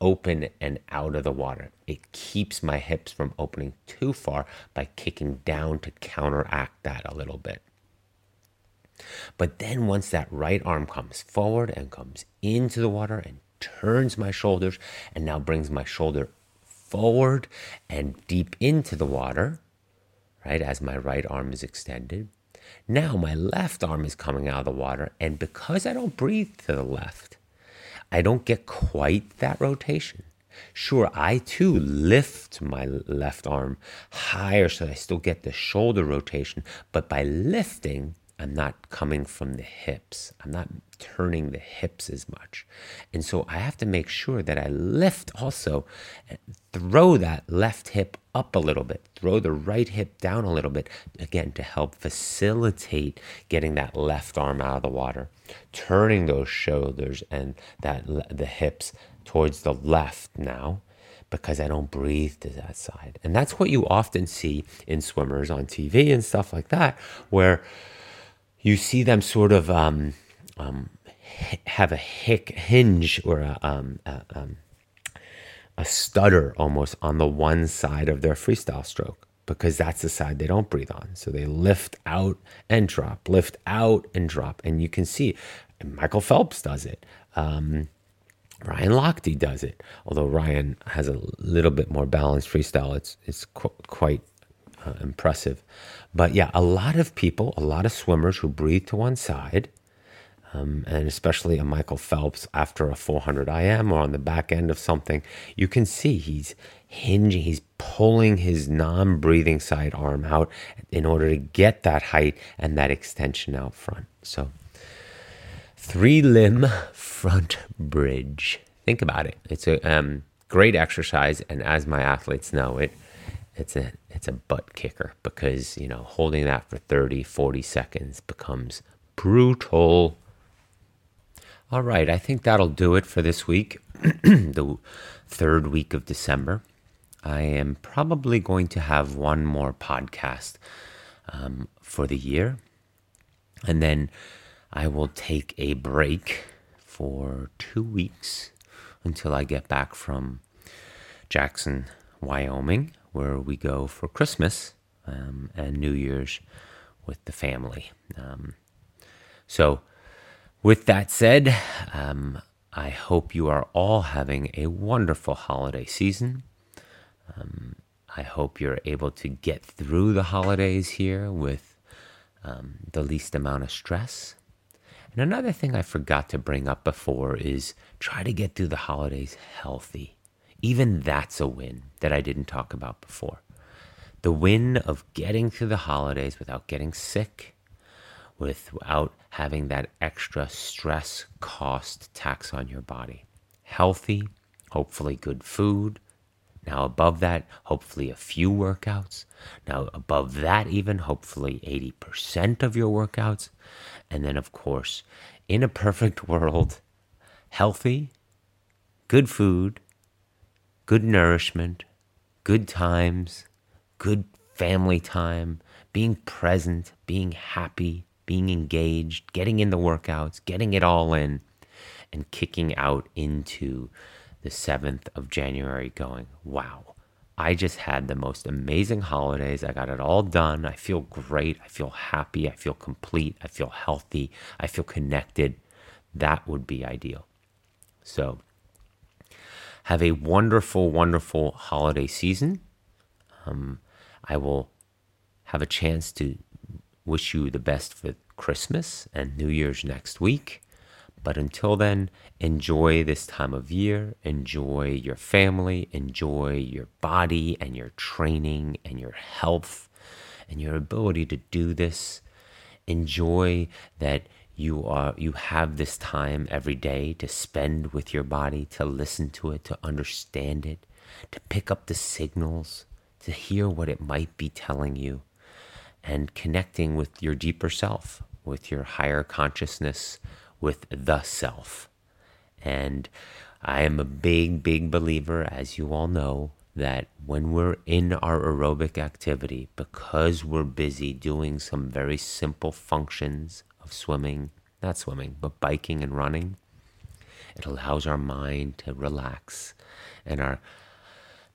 open and out of the water. It keeps my hips from opening too far by kicking down to counteract that a little bit. But then once that right arm comes forward and comes into the water and turns my shoulders and now brings my shoulder forward and deep into the water, right, as my right arm is extended. Now my left arm is coming out of the water, and because I don't breathe to the left, I don't get quite that rotation. Sure, I too lift my left arm higher so I still get the shoulder rotation, but by lifting, I'm not coming from the hips. I'm not turning the hips as much. And so I have to make sure that I lift also, throw that left hip up a little bit, throw the right hip down a little bit, again, to help facilitate getting that left arm out of the water, turning those shoulders and that the hips towards the left now because I don't breathe to that side. And that's what you often see in swimmers on TV and stuff like that, where you see them sort of um, um, have a hick hinge or a, um, a, um, a stutter almost on the one side of their freestyle stroke because that's the side they don't breathe on. So they lift out and drop, lift out and drop. And you can see Michael Phelps does it. Um, Ryan Lochte does it. Although Ryan has a little bit more balanced freestyle, it's, it's qu- quite uh, impressive. But yeah, a lot of people, a lot of swimmers who breathe to one side, um, and especially a Michael Phelps after a 400 IM or on the back end of something, you can see he's hinging, he's pulling his non breathing side arm out in order to get that height and that extension out front. So, three limb front bridge. Think about it. It's a um, great exercise, and as my athletes know, it it's a it's a butt kicker because you know holding that for 30 40 seconds becomes brutal all right i think that'll do it for this week the third week of december i am probably going to have one more podcast um, for the year and then i will take a break for two weeks until i get back from jackson wyoming where we go for Christmas um, and New Year's with the family. Um, so, with that said, um, I hope you are all having a wonderful holiday season. Um, I hope you're able to get through the holidays here with um, the least amount of stress. And another thing I forgot to bring up before is try to get through the holidays healthy. Even that's a win that I didn't talk about before. The win of getting through the holidays without getting sick, without having that extra stress cost tax on your body. Healthy, hopefully good food. Now, above that, hopefully a few workouts. Now, above that, even hopefully 80% of your workouts. And then, of course, in a perfect world, healthy, good food, good nourishment, good times, good family time, being present, being happy, being engaged, getting in the workouts, getting it all in, and kicking out into the 7th of January going, wow, I just had the most amazing holidays. I got it all done. I feel great. I feel happy. I feel complete. I feel healthy. I feel connected. That would be ideal. So, have a wonderful, wonderful holiday season. Um, I will have a chance to wish you the best for Christmas and New Year's next week. But until then, enjoy this time of year, enjoy your family, enjoy your body and your training and your health and your ability to do this. Enjoy that you are you have this time every day to spend with your body to listen to it to understand it to pick up the signals to hear what it might be telling you and connecting with your deeper self with your higher consciousness with the self. And i am a big big believer as you all know that when we're in our aerobic activity because we're busy doing some very simple functions of swimming, not swimming, but biking and running, it allows our mind to relax and our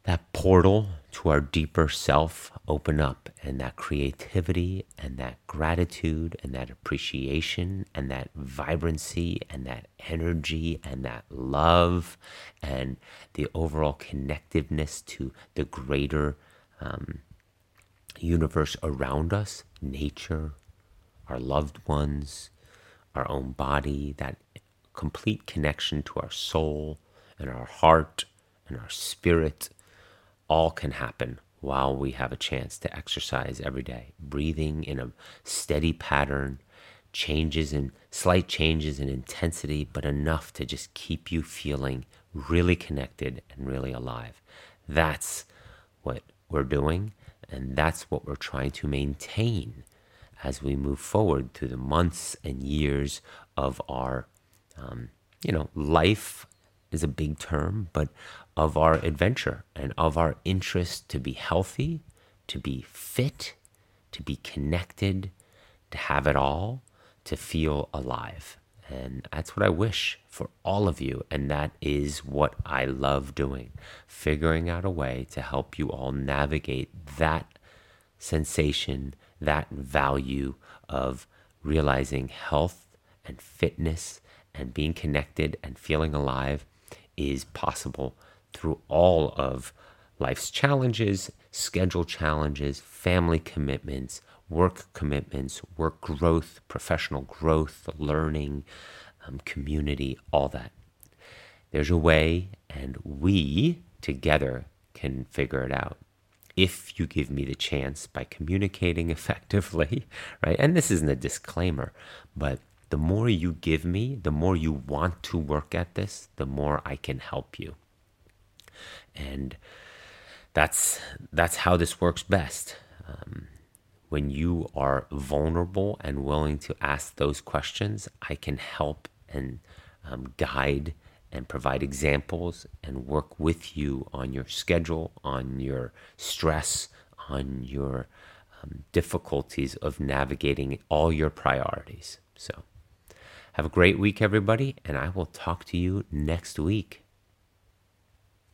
that portal to our deeper self open up and that creativity and that gratitude and that appreciation and that vibrancy and that energy and that love and the overall connectiveness to the greater um, universe around us nature our loved ones, our own body, that complete connection to our soul and our heart and our spirit, all can happen while we have a chance to exercise every day. Breathing in a steady pattern, changes in slight changes in intensity, but enough to just keep you feeling really connected and really alive. That's what we're doing, and that's what we're trying to maintain as we move forward through the months and years of our, um, you know, life is a big term, but of our adventure and of our interest to be healthy, to be fit, to be connected, to have it all, to feel alive. And that's what I wish for all of you. And that is what I love doing figuring out a way to help you all navigate that sensation that value of realizing health and fitness and being connected and feeling alive is possible through all of life's challenges, schedule challenges, family commitments, work commitments, work growth, professional growth, learning, um, community, all that. There's a way, and we together can figure it out if you give me the chance by communicating effectively, right? And this isn't a disclaimer, but the more you give me, the more you want to work at this, the more I can help you. And that's that's how this works best. Um, when you are vulnerable and willing to ask those questions, I can help and um, guide and provide examples and work with you on your schedule, on your stress, on your um, difficulties of navigating all your priorities. So, have a great week, everybody, and I will talk to you next week.